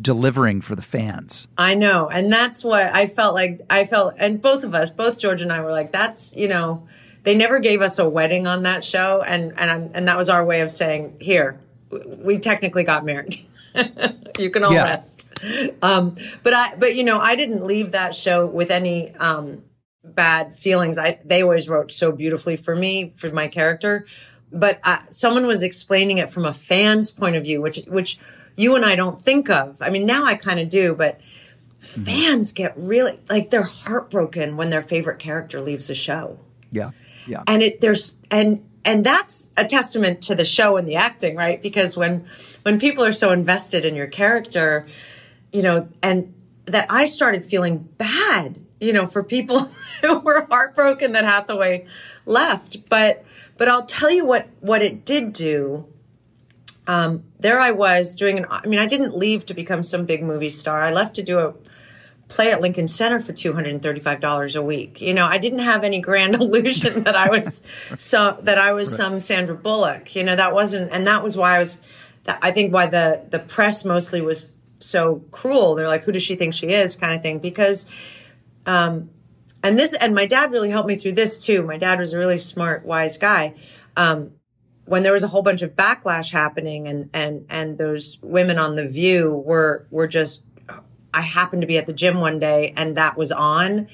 delivering for the fans. I know. And that's what I felt like I felt and both of us, both George and I were like that's, you know, they never gave us a wedding on that show and and and that was our way of saying, here, we technically got married. you can all yeah. rest. Um, but I but you know, I didn't leave that show with any um, bad feelings. I they always wrote so beautifully for me, for my character. But uh, someone was explaining it from a fan's point of view, which which you and I don't think of. I mean, now I kind of do, but mm-hmm. fans get really like they're heartbroken when their favorite character leaves the show. Yeah. Yeah. And it there's and and that's a testament to the show and the acting, right? Because when when people are so invested in your character, you know, and that I started feeling bad, you know, for people who were heartbroken that Hathaway left. But but I'll tell you what what it did do um, there I was doing an, I mean, I didn't leave to become some big movie star. I left to do a play at Lincoln Center for $235 a week. You know, I didn't have any grand illusion that I was so, that I was right. some Sandra Bullock. You know, that wasn't, and that was why I was, that, I think why the, the press mostly was so cruel. They're like, who does she think she is kind of thing. Because, um, and this, and my dad really helped me through this too. My dad was a really smart, wise guy. Um, when there was a whole bunch of backlash happening and and and those women on the view were were just I happened to be at the gym one day and that was on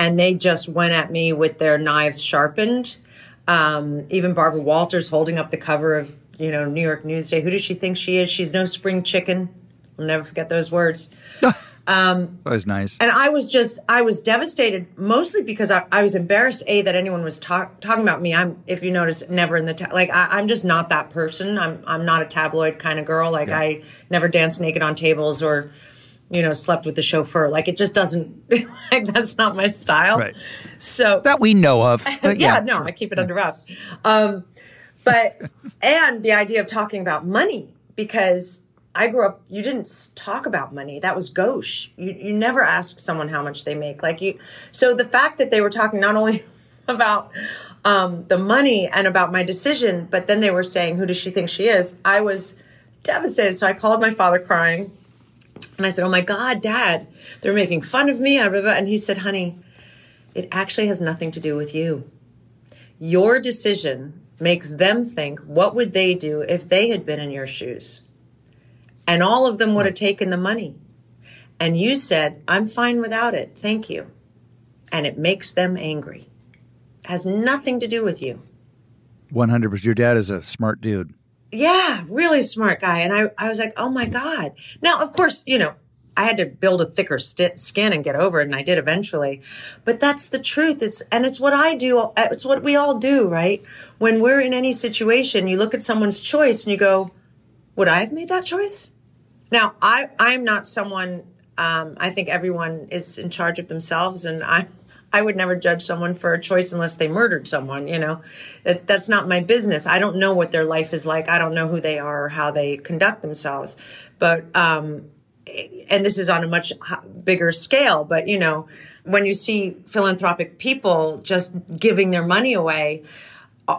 and they just went at me with their knives sharpened. Um, even Barbara Walters holding up the cover of, you know, New York Newsday. Who does she think she is? She's no spring chicken. I'll never forget those words. Um, that was nice. And I was just, I was devastated, mostly because I, I was embarrassed, A, that anyone was talk, talking about me. I'm, if you notice, never in the, ta- like, I, am just not that person. I'm, I'm not a tabloid kind of girl. Like, yeah. I never danced naked on tables or, you know, slept with the chauffeur. Like, it just doesn't, like, that's not my style. Right. So, that we know of. yeah, yeah, no, sure. I keep it yeah. under wraps. Um, but, and the idea of talking about money because, I grew up, you didn't talk about money. That was gauche. You, you never asked someone how much they make. Like you, so the fact that they were talking not only about um, the money and about my decision, but then they were saying, who does she think she is? I was devastated. So I called my father crying and I said, oh my God, dad, they're making fun of me. And he said, honey, it actually has nothing to do with you. your decision makes them think, what would they do if they had been in your shoes? And all of them would have taken the money. And you said, I'm fine without it. Thank you. And it makes them angry. has nothing to do with you. 100%. Your dad is a smart dude. Yeah, really smart guy. And I, I was like, oh my God. Now, of course, you know, I had to build a thicker st- skin and get over it, and I did eventually. But that's the truth. It's and it's what I do. It's what we all do, right? When we're in any situation, you look at someone's choice and you go, "Would I have made that choice?" Now, I I'm not someone. Um, I think everyone is in charge of themselves, and I I would never judge someone for a choice unless they murdered someone. You know, that that's not my business. I don't know what their life is like. I don't know who they are or how they conduct themselves. But um, and this is on a much bigger scale, but you know, when you see philanthropic people just giving their money away,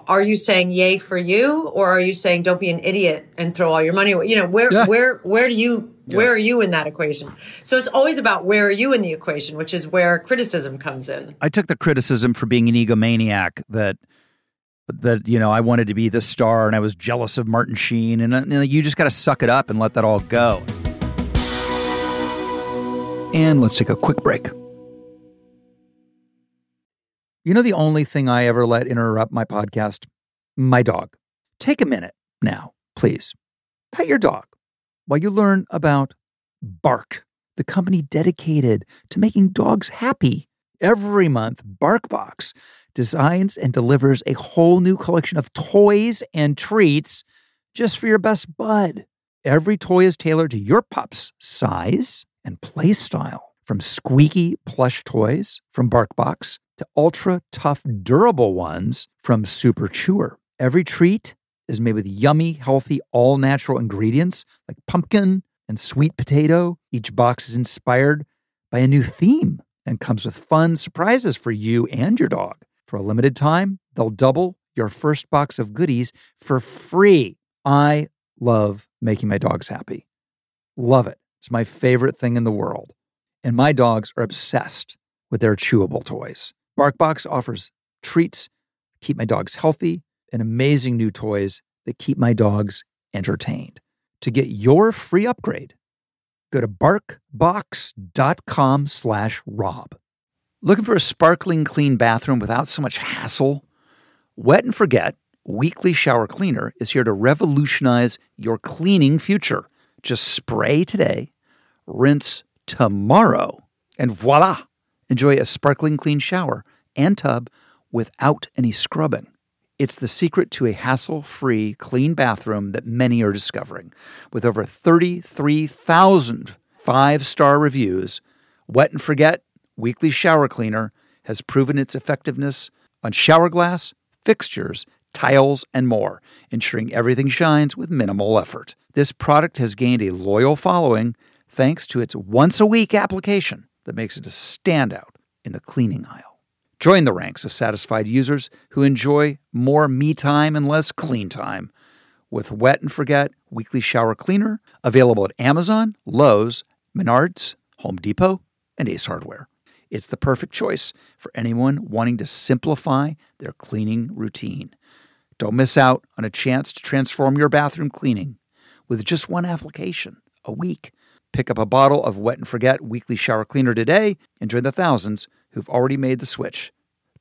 are you saying yay for you or are you saying don't be an idiot and throw all your money away? You know, where yeah. where where do you yeah. where are you in that equation? So it's always about where are you in the equation, which is where criticism comes in. I took the criticism for being an egomaniac that that you know I wanted to be the star and I was jealous of Martin Sheen and, and you just got to suck it up and let that all go. And let's take a quick break. You know, the only thing I ever let interrupt my podcast? My dog. Take a minute now, please. Pet your dog while you learn about Bark, the company dedicated to making dogs happy. Every month, BarkBox designs and delivers a whole new collection of toys and treats just for your best bud. Every toy is tailored to your pup's size and play style. From squeaky plush toys from BarkBox to ultra tough durable ones from Super Chewer. Every treat is made with yummy, healthy, all natural ingredients like pumpkin and sweet potato. Each box is inspired by a new theme and comes with fun surprises for you and your dog. For a limited time, they'll double your first box of goodies for free. I love making my dogs happy. Love it. It's my favorite thing in the world. And my dogs are obsessed with their chewable toys. BarkBox offers treats keep my dogs healthy and amazing new toys that keep my dogs entertained. To get your free upgrade, go to barkbox.com slash rob. Looking for a sparkling clean bathroom without so much hassle? Wet and Forget Weekly Shower Cleaner is here to revolutionize your cleaning future. Just spray today, rinse tomorrow, and voila! Enjoy a sparkling clean shower and tub without any scrubbing. It's the secret to a hassle free, clean bathroom that many are discovering. With over 33,000 five star reviews, Wet and Forget Weekly Shower Cleaner has proven its effectiveness on shower glass, fixtures, tiles, and more, ensuring everything shines with minimal effort. This product has gained a loyal following thanks to its once a week application that makes it a standout in the cleaning aisle. Join the ranks of satisfied users who enjoy more me time and less clean time with Wet and Forget Weekly Shower Cleaner, available at Amazon, Lowe's, Menards, Home Depot, and Ace Hardware. It's the perfect choice for anyone wanting to simplify their cleaning routine. Don't miss out on a chance to transform your bathroom cleaning with just one application a week. Pick up a bottle of Wet and Forget Weekly Shower Cleaner today and join the thousands who've already made the switch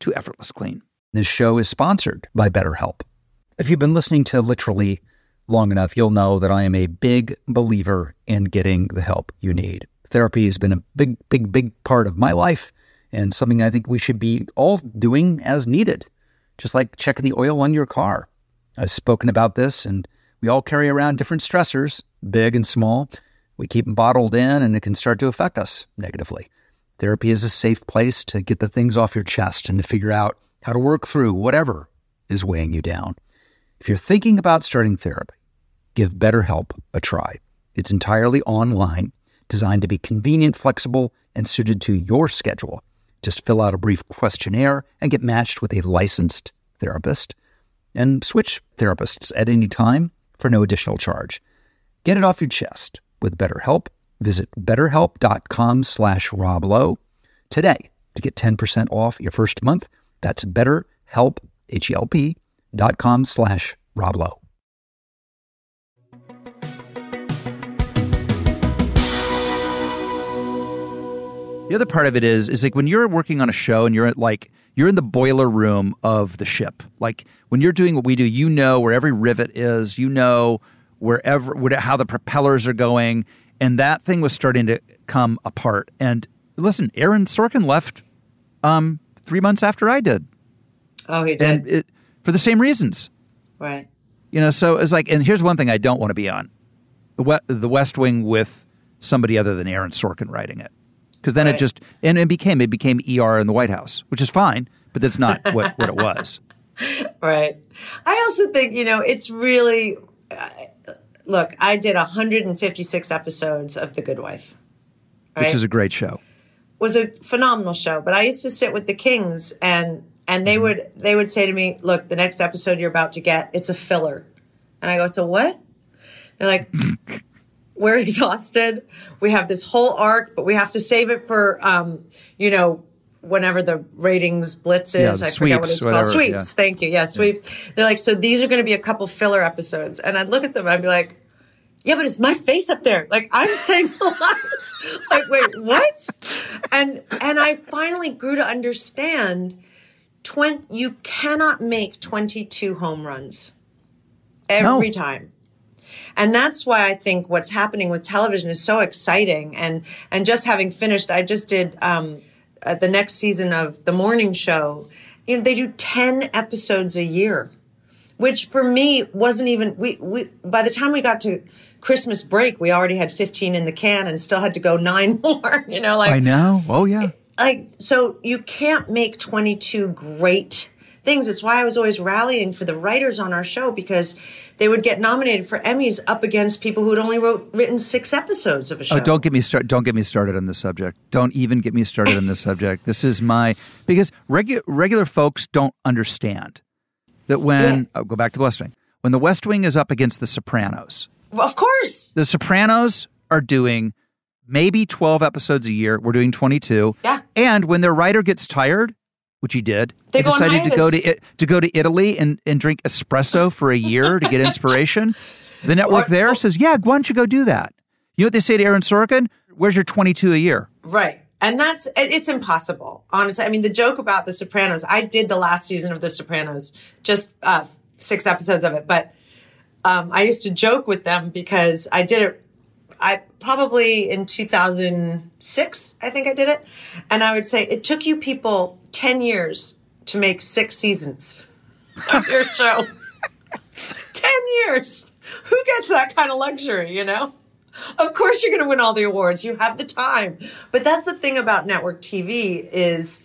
to effortless clean. This show is sponsored by BetterHelp. If you've been listening to literally long enough, you'll know that I am a big believer in getting the help you need. Therapy has been a big, big, big part of my life and something I think we should be all doing as needed just like checking the oil on your car. I've spoken about this, and we all carry around different stressors, big and small. We keep them bottled in, and it can start to affect us negatively. Therapy is a safe place to get the things off your chest and to figure out how to work through whatever is weighing you down. If you're thinking about starting therapy, give BetterHelp a try. It's entirely online, designed to be convenient, flexible, and suited to your schedule. Just fill out a brief questionnaire and get matched with a licensed therapist and switch therapists at any time for no additional charge. Get it off your chest with BetterHelp. Visit betterhelp.com slash roblow today to get 10% off your first month. That's betterhelp, H-E-L-P dot com slash Rob Lowe. The other part of it is is like when you're working on a show and you're at like you're in the boiler room of the ship. Like when you're doing what we do, you know where every rivet is, you know wherever what, how the propellers are going, and that thing was starting to come apart. And listen, Aaron Sorkin left um, three months after I did, Oh, he did. and it, for the same reasons. right. You know, so it's like, and here's one thing I don't want to be on: the the West Wing with somebody other than Aaron Sorkin writing it, because then it just and it became it became ER in the White House, which is fine, but that's not what what it was. Right. I also think, you know, it's really, uh, look, I did 156 episodes of The Good Wife. Right. Which is a great show. was a phenomenal show, but I used to sit with the Kings and and they would they would say to me, "Look, the next episode you're about to get, it's a filler." And I go, "It's a what?" They're like, "We're exhausted. We have this whole arc, but we have to save it for um, you know, whenever the ratings blitz Yeah, is. the I forget what sweeps, it's called. Sweeps. yeah. Thank you. Yeah, sweeps. They're like, "So these are going to be a couple filler episodes." And I'd look at them, I'd be like, yeah, but it's my face up there. Like I'm saying lines. like, wait, what? And and I finally grew to understand. Twenty, you cannot make 22 home runs every No. time. And that's why I think what's happening with television is so exciting. And and just having finished, I just did um, uh, the next season of the morning show. You know, they do 10 episodes a year which for me wasn't even we we by the time we got to Christmas break, we already had 15 in the can and still had to go nine more, you know, like I know. Oh yeah. like so you can't make 22 great things. It's why I was always rallying for the writers on our show because they would get nominated for Emmys up against people who had only wrote written 6 episodes of a oh, show. Oh, don't get me start. Don't get me started on this subject. Don't even get me started on this subject. This is my because regular regular folks don't understand that when I'll oh, go back to the West Wing. When the West Wing is up against the Sopranos, Well, of course. the Sopranos are doing maybe 12 episodes a year. We're doing 22. Yeah. And when their writer gets tired, which he did, They go decided to go to it, to go to Italy and, and drink espresso for a year to get inspiration. The network Or- there or- says, "Yeah, why don't you go do that?" You know what they say to Aaron Sorkin? Where's your 22 a year? Right. And that's it's impossible. Honestly, I mean the joke about the Sopranos. I did the last season of the Sopranos, just uh, six episodes of it, but um, I used to joke with them because I did it. I probably in 2006, I think I did it, and I would say it took you people 10 years to make six seasons of your show. 10 years. Who gets that kind of luxury, you know? Of course you're going to win all the awards. You have the time. But that's the thing about network TV is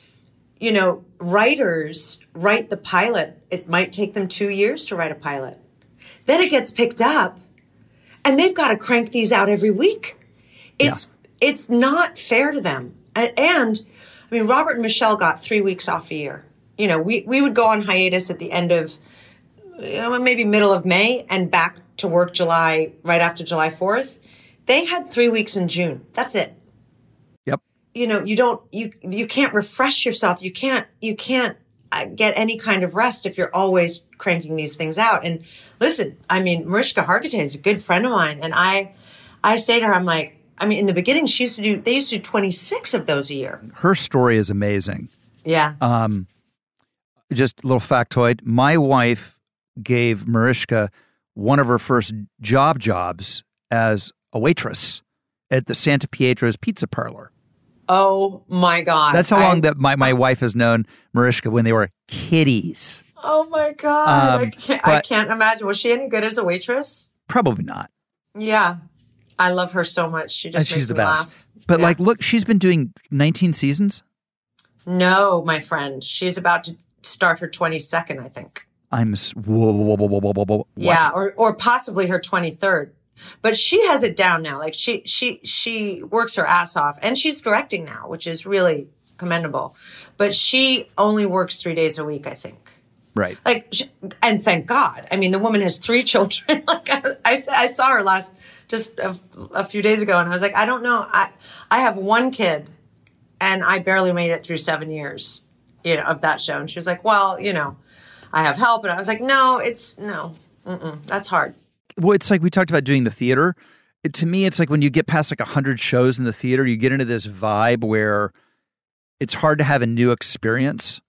you know, writers write the pilot. It might take them 2 years to write a pilot. Then it gets picked up and they've got to crank these out every week. It's it's not fair to them. And, and I mean Robert and Michelle got 3 weeks off a year. You know, we we would go on hiatus at the end of you know, maybe middle of May and back to work July right after July 4th. They had 3 weeks in June. That's it. Yep. You know, you don't you you can't refresh yourself. You can't you can't uh, get any kind of rest if you're always cranking these things out. And listen, I mean, Mariska Hargitay is a good friend of mine and I I say to her I'm like I mean, in the beginning, she used to do. They used to do 26 of those a year. Her story is amazing. Yeah. Um, just a little factoid. My wife gave Mariska one of her first job jobs as a waitress at the Santo Pietro's Pizza Parlor. Oh my God. That's how I- long that my, my wife has known Mariska when they were kiddies. Oh my God. I, Um, can't, I can't imagine. Was she any good as a waitress? Probably not. Yeah. I love her so much. She just she's makes the me best. laugh. But Yeah. like, look, she's been doing 19 seasons. No, my friend. She's about to start her 22nd, I think. I'm whoa, whoa, whoa, whoa, whoa, whoa, whoa. Yeah, or or possibly her 23rd. But she has it down now. Like she she she works her ass off and she's directing now, which is really commendable. But she only works 3 days a week, I think. Right. Like sh and thank God. I mean, the woman has three children. like I, I, I saw her last just a, a few days ago and I was like, I don't know. I I have one kid and I barely made it through 7 years, you know, of that show. And she was like, "Well, you know, I have help. And I was like, no, it's no, that's hard. Well, it's like we talked about doing the theater. It, to me, it's like when you get past like hundred shows in the theater, you get into this vibe where it's hard to have a new experience,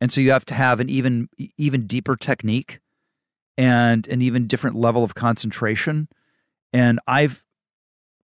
and so you have to have an even even deeper technique and an even different level of concentration. And I've,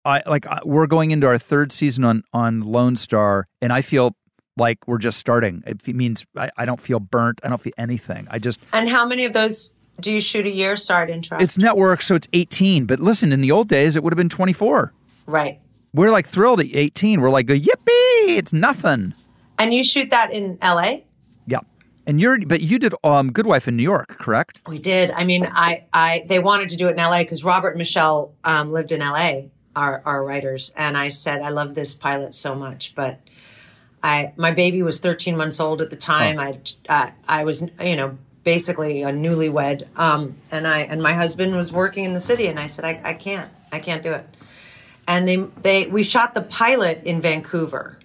I like I, we're going into our third season on on Lone Star, and I feel like we're just starting. It means I, I don't feel burnt. I don't feel anything. I just And how many of those do you shoot a year? Sorry to interrupt. it's network, so it's 18. But listen, in the old days, it would have been 24. right. We're like thrilled at 18. We're like, yippee! It's nothing. And you shoot that in LA? Yeah. And you're, but you did um, Good Wife in New York, correct? We did. I mean, I, I, they wanted to do it in LA because Robert and Michelle um, lived in LA, our, our writers. And I said, I love this pilot so much, but I, my baby was 13 months old at the time. I, uh, I was, you know, basically a newlywed. Um, and I, and my husband was working in the city and I said, I, I can't, I can't do it. And they, they, we shot the pilot in Vancouver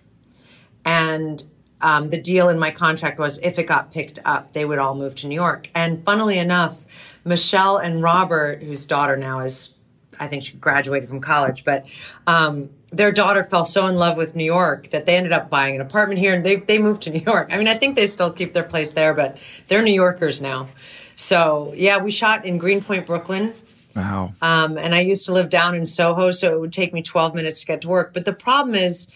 and um, the deal in my contract was if it got picked up, they would all move to New York. And funnily enough, Michelle and Robert, whose daughter now is, I think she graduated from college, but um, their daughter fell so in love with New York that they ended up buying an apartment here and they, they moved to New York. I mean, I think they still keep their place there, but they're New Yorkers now. So, yeah, we shot in Greenpoint, Brooklyn. Wow. Um, and I used to live down in Soho, so it would take me 12 minutes to get to work. But the problem is,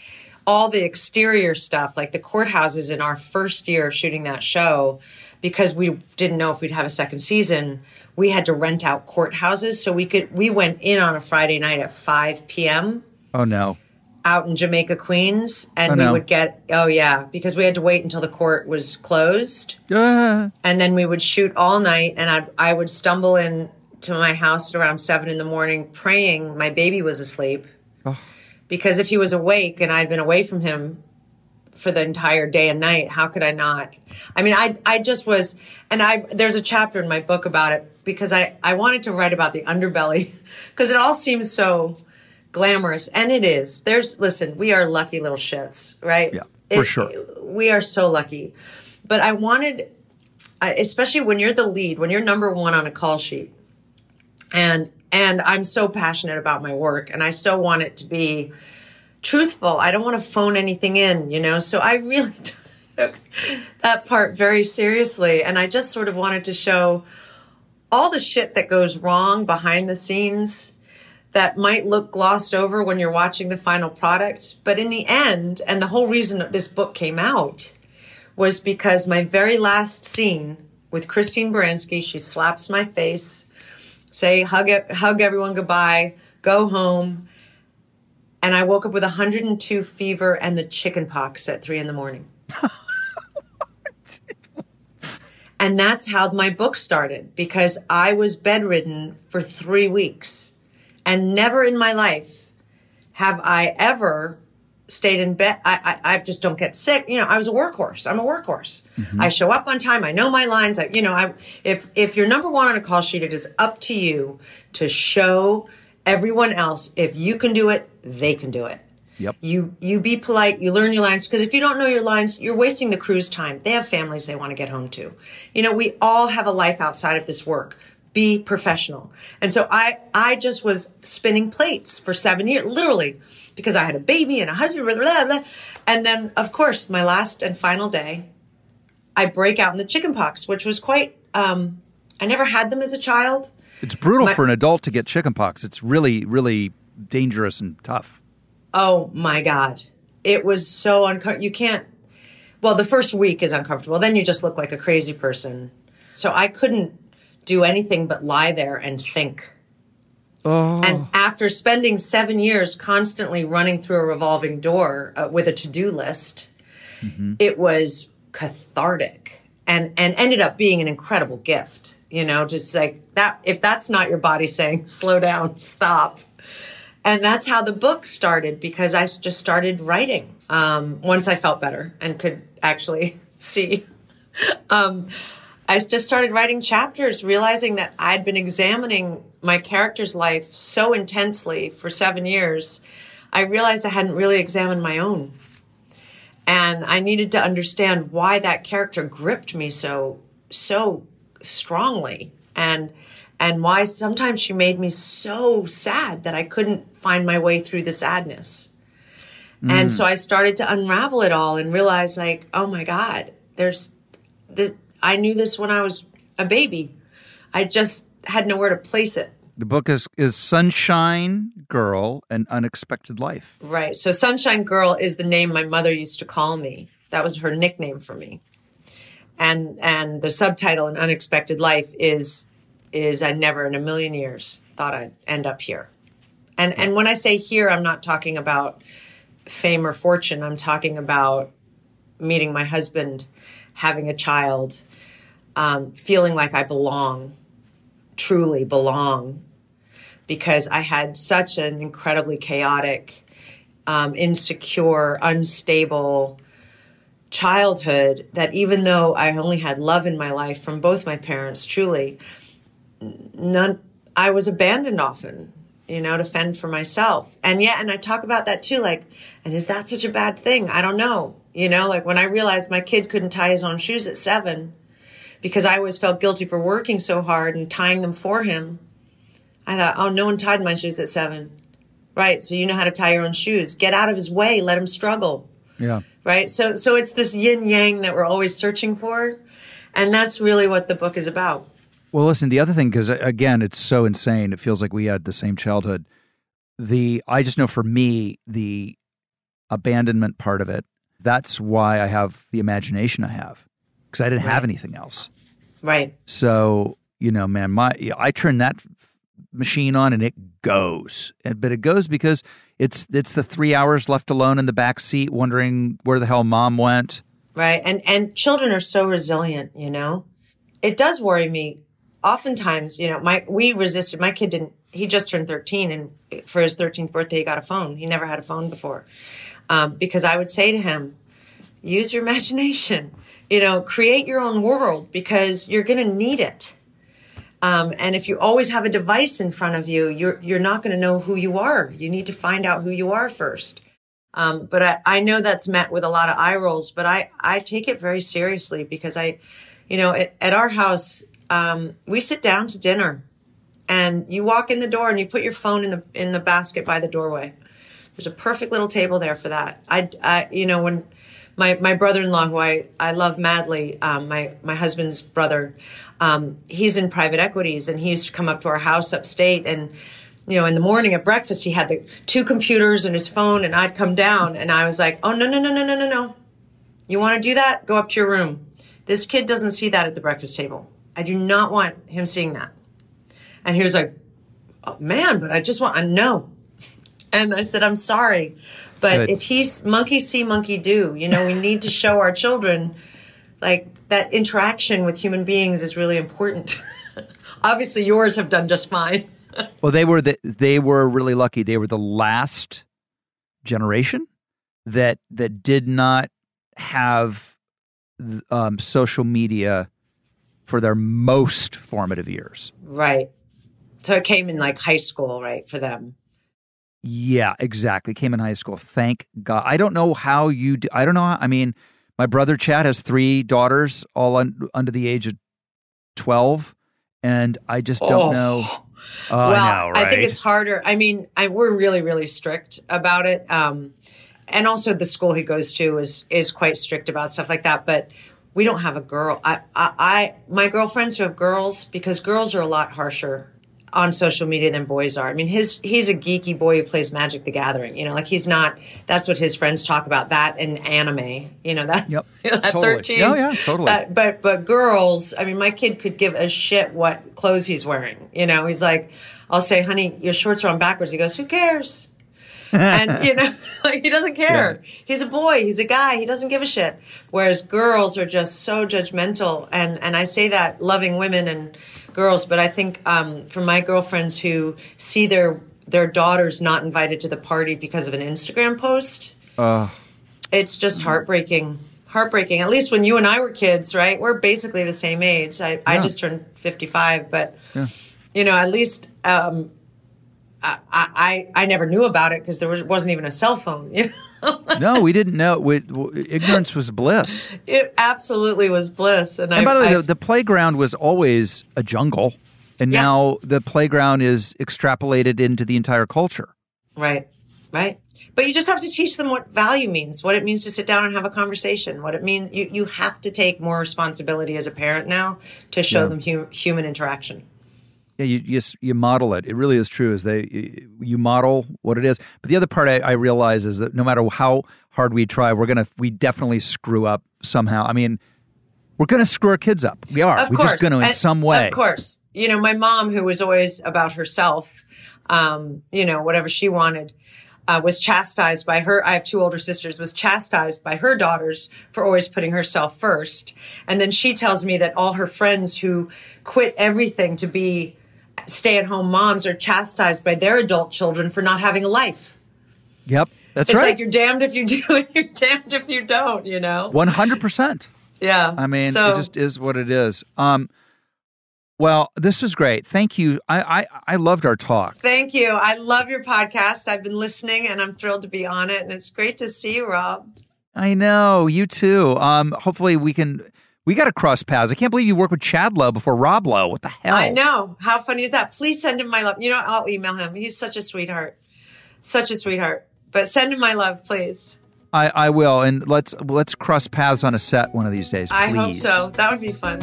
all the exterior stuff, like the courthouses in our first year of shooting that show, because we didn't know if we'd have a second season, we had to rent out courthouses. So we could, we went in on a Friday night at 5 p.m. Oh, no. out in Jamaica, Queens, and Oh, we no. would get, oh yeah, because we had to wait until the court was closed Ah. and then we would shoot all night and I'd, i would stumble in to my house at around seven in the morning praying my baby was asleep because if he was awake and i'd been away from him for the entire day and night how could i not i mean i, I just was and i there's a chapter in my book about it because i, I wanted to write about the underbelly because it all seems so glamorous and it is there's listen we are lucky little shits right Yeah, for It- sure. we are so lucky but i wanted I- especially when you're the lead, when you're number one on a call sheet, and and I'm so passionate about my work, and I so want it to be truthful. I don't want to phone anything in, you know. So I really took that part very seriously, and I just sort of wanted to show all the shit that goes wrong behind the scenes that might look glossed over when you're watching the final product. But in the end, and the whole reason that this book came out was because my very last scene with Christine Baranski, she slaps my face, say hug hug everyone goodbye, go home. And I woke up with 102 fever and the chicken pox at three in the morning. and that's how my book started because I was bedridden for three weeks. And never in my life have I ever stayed in bed. I, I, I just don't get sick. You know, I was a workhorse. I'm a workhorse. Mm-hmm. I show up on time. I know my lines. I, you know, I, if, if you're number one on a call sheet, it is up to you to show everyone else if you can do it, they can do it. Yep. You you be polite. You learn your lines because if you don't know your lines, you're wasting the crew's time. They have families they want to get home to. You know, we all have a life outside of this work. Be professional. And so I I just was spinning plates for seven years, literally, because I had a baby and a husband. Blah, blah, blah. And then, of course, my last and final day, I break out in the chicken pox, which was quite. Um, I never had them as a child. It's brutal My- for an adult to get chickenpox. It's really, really dangerous and tough. Oh my God. It was so uncomfortable. You can't, well, the first week is uncomfortable. Then you just look like a crazy person. So I couldn't do anything but lie there and think. Oh. And after spending seven years constantly running through a revolving door uh, with a to do list, it was cathartic and, and ended up being an incredible gift. You know, just like that, if that's not your body saying, slow down, stop. And that's how the book started because I just started writing um, once I felt better and could actually see. Um, I just started writing chapters, realizing that I'd been examining my character's life so intensely for seven years. I realized I hadn't really examined my own. And I needed to understand why that character gripped me so so strongly and and why sometimes she made me so sad that I couldn't find my way through the sadness. Mm. And so I started to unravel it all and realize like, oh my God, there's the I knew this when I was a baby. I just had nowhere to place it. The book is is Sunshine Girl: An Unexpected Life. Right. So Sunshine Girl is the name my mother used to call me. That was her nickname for me. And and the subtitle An Unexpected Life is is I never in a million years thought I'd end up here. And and when I say here, I'm not talking about fame or fortune. I'm talking about meeting my husband, having a child, um, feeling like I belong, truly belong, because I had such an incredibly chaotic, um, insecure, unstable childhood that even though I only had love in my life from both my parents, truly, none, I was abandoned often, you know, to fend for myself. And yeah, and I talk about that too, like, and is that such a bad thing? I don't know. You know, like when I realized my kid couldn't tie his own shoes at seven because I always felt guilty for working so hard and tying them for him I thought, oh, no one tied my shoes at seven. Right. So you know how to tie your own shoes. Get out of his way. Let him struggle. Yeah. Right. So so it's this yin yang that we're always searching for. And that's really what the book is about. Well, listen, the other thing, because uh, again, it's so insane. It feels like we had the same childhood. The I just know for me, the abandonment part of it, that's why I have the imagination I have. Because I didn't right. have anything else. Right. So, you know, man, my I turned that machine on and it goes. and, But it goes because it's it's the three hours left alone in the back seat, wondering where the hell mom went. Right, and and children are so resilient. You know, it does worry me. Oftentimes, you know, my we resisted. My kid didn't. He just turned thirteen, and for his thirteenth birthday, he got a phone. He never had a phone before, um, because I would say to him, "Use your imagination." You know, create your own world because you're going to need it um, and if you always have a device in front of you, you're you're not going to know who you are. You need to find out who you are first. Um, but I, I know that's met with a lot of eye rolls, but I, I take it very seriously because I, you know, at, at our house, um, we sit down to dinner and you walk in the door and you put your phone in the, in the basket by the doorway. There's a perfect little table there for that. I, I you know, when my, my brother-in-law, who I, I love madly, um, my, my husband's brother, um, he's in private equities and he used to come up to our house upstate and you know in the morning at breakfast he had the two computers and his phone and i'd come down and i was like oh no no no no no no no. You want to do that? Go up to your room. This kid doesn't see that at the breakfast table. I do not want him seeing that. And he was like oh, man but i just want i know. And i said i'm sorry but Good. if he's monkey see monkey do you know we need to show our children like that interaction with human beings is really important. Obviously, yours have done just fine. well, they were the, they were really lucky. They were the last generation that that did not have um, social media for their most formative years. Right. So it came in like high school, right, for them. Yeah, exactly. Came in high school. Thank God. I don't know how you do. I don't know. How, I mean, my brother Chad has three daughters, all un- under the age of twelve, and I just don't oh. know. Oh, well, I, know, right? I think it's harder. I mean, I, we're really, really strict about it, um, and also the school he goes to is is quite strict about stuff like that. But we don't have a girl. I, I, I my girlfriends who have girls because girls are a lot harsher on social media than boys are. I mean, his he's a geeky boy who plays Magic the Gathering. You know, like he's not. That's what his friends talk about. That and anime. You know that. Yep. at totally. thirteen. Oh yeah, totally. Uh, but but girls. I mean, my kid could give a shit what clothes he's wearing. You know, he's like, I'll say, honey, your shorts are on backwards. He goes, who cares? and you know, like he doesn't care. Yeah. He's a boy. He's a guy. He doesn't give a shit. Whereas girls are just so judgmental. And and I say that loving women and girls, but I think um, for my girlfriends who see their their daughters not invited to the party because of an Instagram post, uh, it's just heartbreaking. Heartbreaking. At least when you and I were kids, right? We're basically the same age. I, yeah. I just turned fifty five, but yeah. you know, at least um, I, I I never knew about it because there was, wasn't even a cell phone. You know? no, we didn't know. We, ignorance was bliss. it absolutely was bliss. And, And I, by the way, the, the playground was always a jungle, and Yeah. now the playground is extrapolated into the entire culture. Right, right. But you just have to teach them what value means, what it means to sit down and have a conversation, what it means. You, you have to take more responsibility as a parent now to show Yeah. them hu- human interaction. Yeah, you you, you model it. It really is true. Is they you- you model what it is. But the other part I, I realize is that no matter how hard we try, we're gonna we definitely screw up somehow. I mean, we're gonna screw our kids up. We are. Of we're course. just gonna in And- some way. Of course. You know, my mom, who was always about herself, um, you know, whatever she wanted, uh, was chastised by her. I have two older sisters, was chastised by her daughters for always putting herself first. And then she tells me that all her friends who quit everything to be stay at home moms are chastised by their adult children for not having a life. Yep, that's it's right. like you're damned if you do and you're damned if you don't, you know? One hundred percent. Yeah. I mean, So- it just is what it is. Um, well, this was great. Thank you. I I, I loved our talk. Thank you. I love your podcast. I've been listening and I'm thrilled to be on it. And it's great to see you, Rob. I know you too. Um, hopefully we can. We got to cross paths. I can't believe you worked with Chad Lowe before Rob Lowe. What the hell? I know. How funny is that? Please send him my love. You know, I'll email him. He's such a sweetheart. Such a sweetheart. But send him my love, please. I, I will, and let's let's cross paths on a set one of these days. I hope so. That would be fun.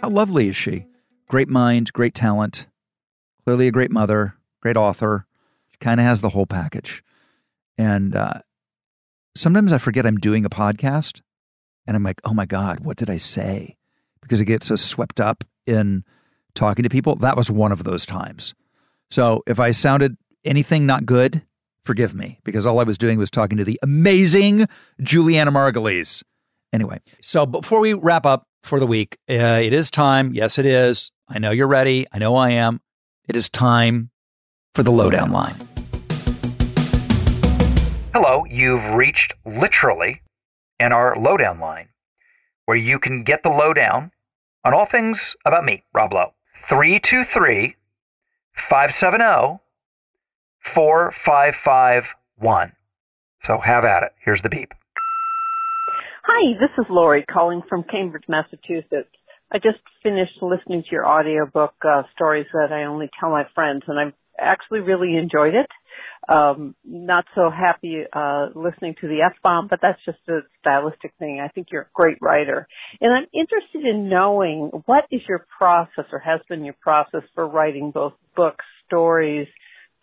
How lovely is she? Great mind, great talent, clearly a great mother, great author. She kind of has the whole package. And uh, sometimes I forget I'm doing a podcast, and I'm like, oh my god, what did I say? Because I get so swept up in talking to people. That was one of those times. So if I sounded anything not good, forgive me, because all I was doing was talking to the amazing Julianna Margulies. Anyway, so before we wrap up for the week, uh, it is time. Yes, it is. I know you're ready. I know I am. It is time for the lowdown line. You've reached literally in our lowdown line, where you can get the lowdown on all things about me, Rob Lowe. 323 570 4551. So have at it. Here's the beep. Hi, this is Lori calling from Cambridge, Massachusetts. I just finished listening to your audiobook, uh, Stories That I Only Tell My Friends, and I've actually really enjoyed it. Um, not so happy uh, listening to the F-bomb, but that's just a stylistic thing. I think you're a great writer. And I'm interested in knowing what is your process or has been your process for writing both books, stories,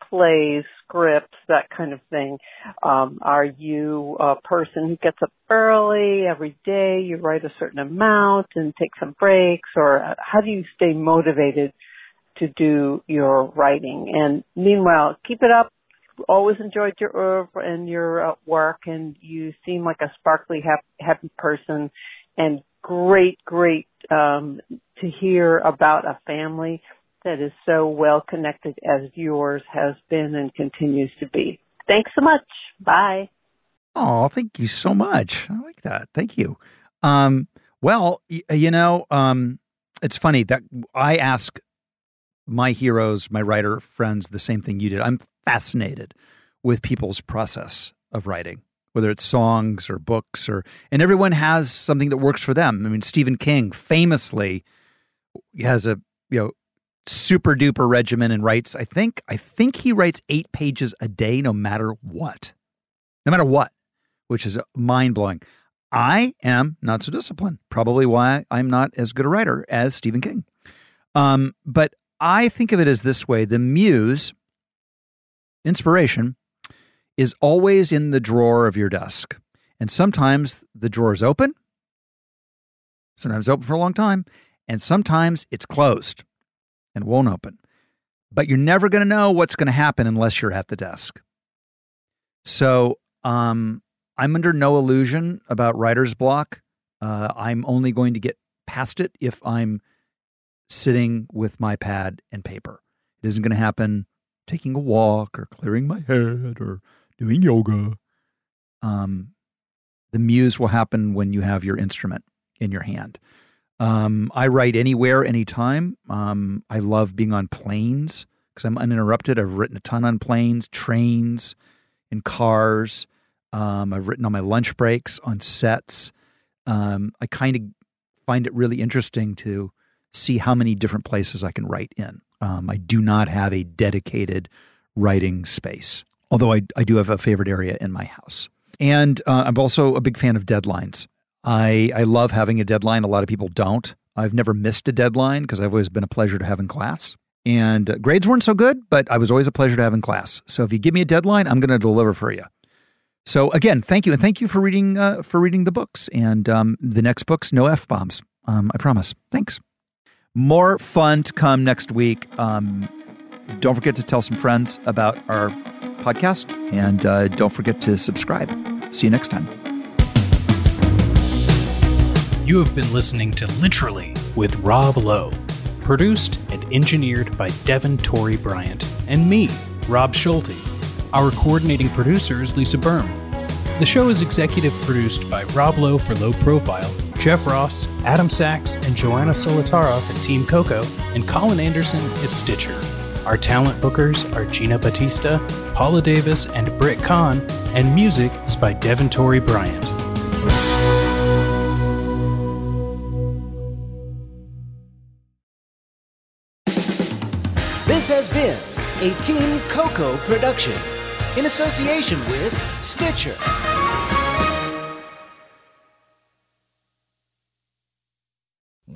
plays, scripts, that kind of thing. Um, are you a person who gets up early every day? You write a certain amount and take some breaks, or uh, how do you stay motivated to do your writing? And meanwhile, keep it up. Always enjoyed your oeuvre and your uh, work, and you seem like a sparkly, happy, happy person. And great, great um, to hear about a family that is so well connected as yours has been and continues to be. Thanks so much. Bye. Oh, thank you so much. I like that. Thank you. Um, well, y- you know, um, it's funny that I ask my heroes, my writer friends, the same thing you did. I'm fascinated with people's process of writing, whether it's songs or books or, and everyone has something that works for them. I mean, Stephen King famously has a, you know, super duper regimen and writes, I think, I think he writes eight pages a day, no matter what, no matter what, which is mind blowing. I am not so disciplined, probably why I'm not as good a writer as Stephen King. Um, but I think of it as this way the muse, inspiration, is always in the drawer of your desk. And sometimes the drawer is open, sometimes open for a long time, and sometimes it's closed and won't open. But you're never going to know what's going to happen unless you're at the desk. So um, I'm under no illusion about writer's block. Uh, I'm only going to get past it if I'm sitting with my pad and paper. It isn't going to happen taking a walk or clearing my head or doing yoga. Um, the muse will happen when you have your instrument in your hand. Um, I write anywhere, anytime. Um, I love being on planes because I'm uninterrupted. I've written a ton on planes, trains, and cars. Um, I've written on my lunch breaks, on sets. Um, I kind of find it really interesting to see how many different places I can write in. Um, I do not have a dedicated writing space, although I, I do have a favorite area in my house. And uh, I'm also a big fan of deadlines. I, I love having a deadline. A lot of people don't. I've never missed a deadline because I've always been a pleasure to have in class. And uh, grades weren't so good, but I was always a pleasure to have in class. So if you give me a deadline, I'm going to deliver for you. So again, thank you, and thank you for reading uh, for reading the books. And um, the next books, no f bombs. Um, I promise. Thanks. More fun to come next week. Um, don't forget to tell some friends about our podcast, and uh, don't forget to subscribe. See you next time. You have been listening to Literally with Rob Lowe, produced and engineered by Devin Torrey Bryant and me, Rob Schulte. Our coordinating producer is Lisa Berm. The show is executive produced by Rob Lowe for Low Profile, Jeff Ross, Adam Sachs, and Joanna Solotaroff at Team Coco, and Colin Anderson at Stitcher. Our talent bookers are Gina Batista, Paula Davis, and Britt Kahn, and music is by Devin Torrey Bryant. This has been a Team Coco production in association with Stitcher.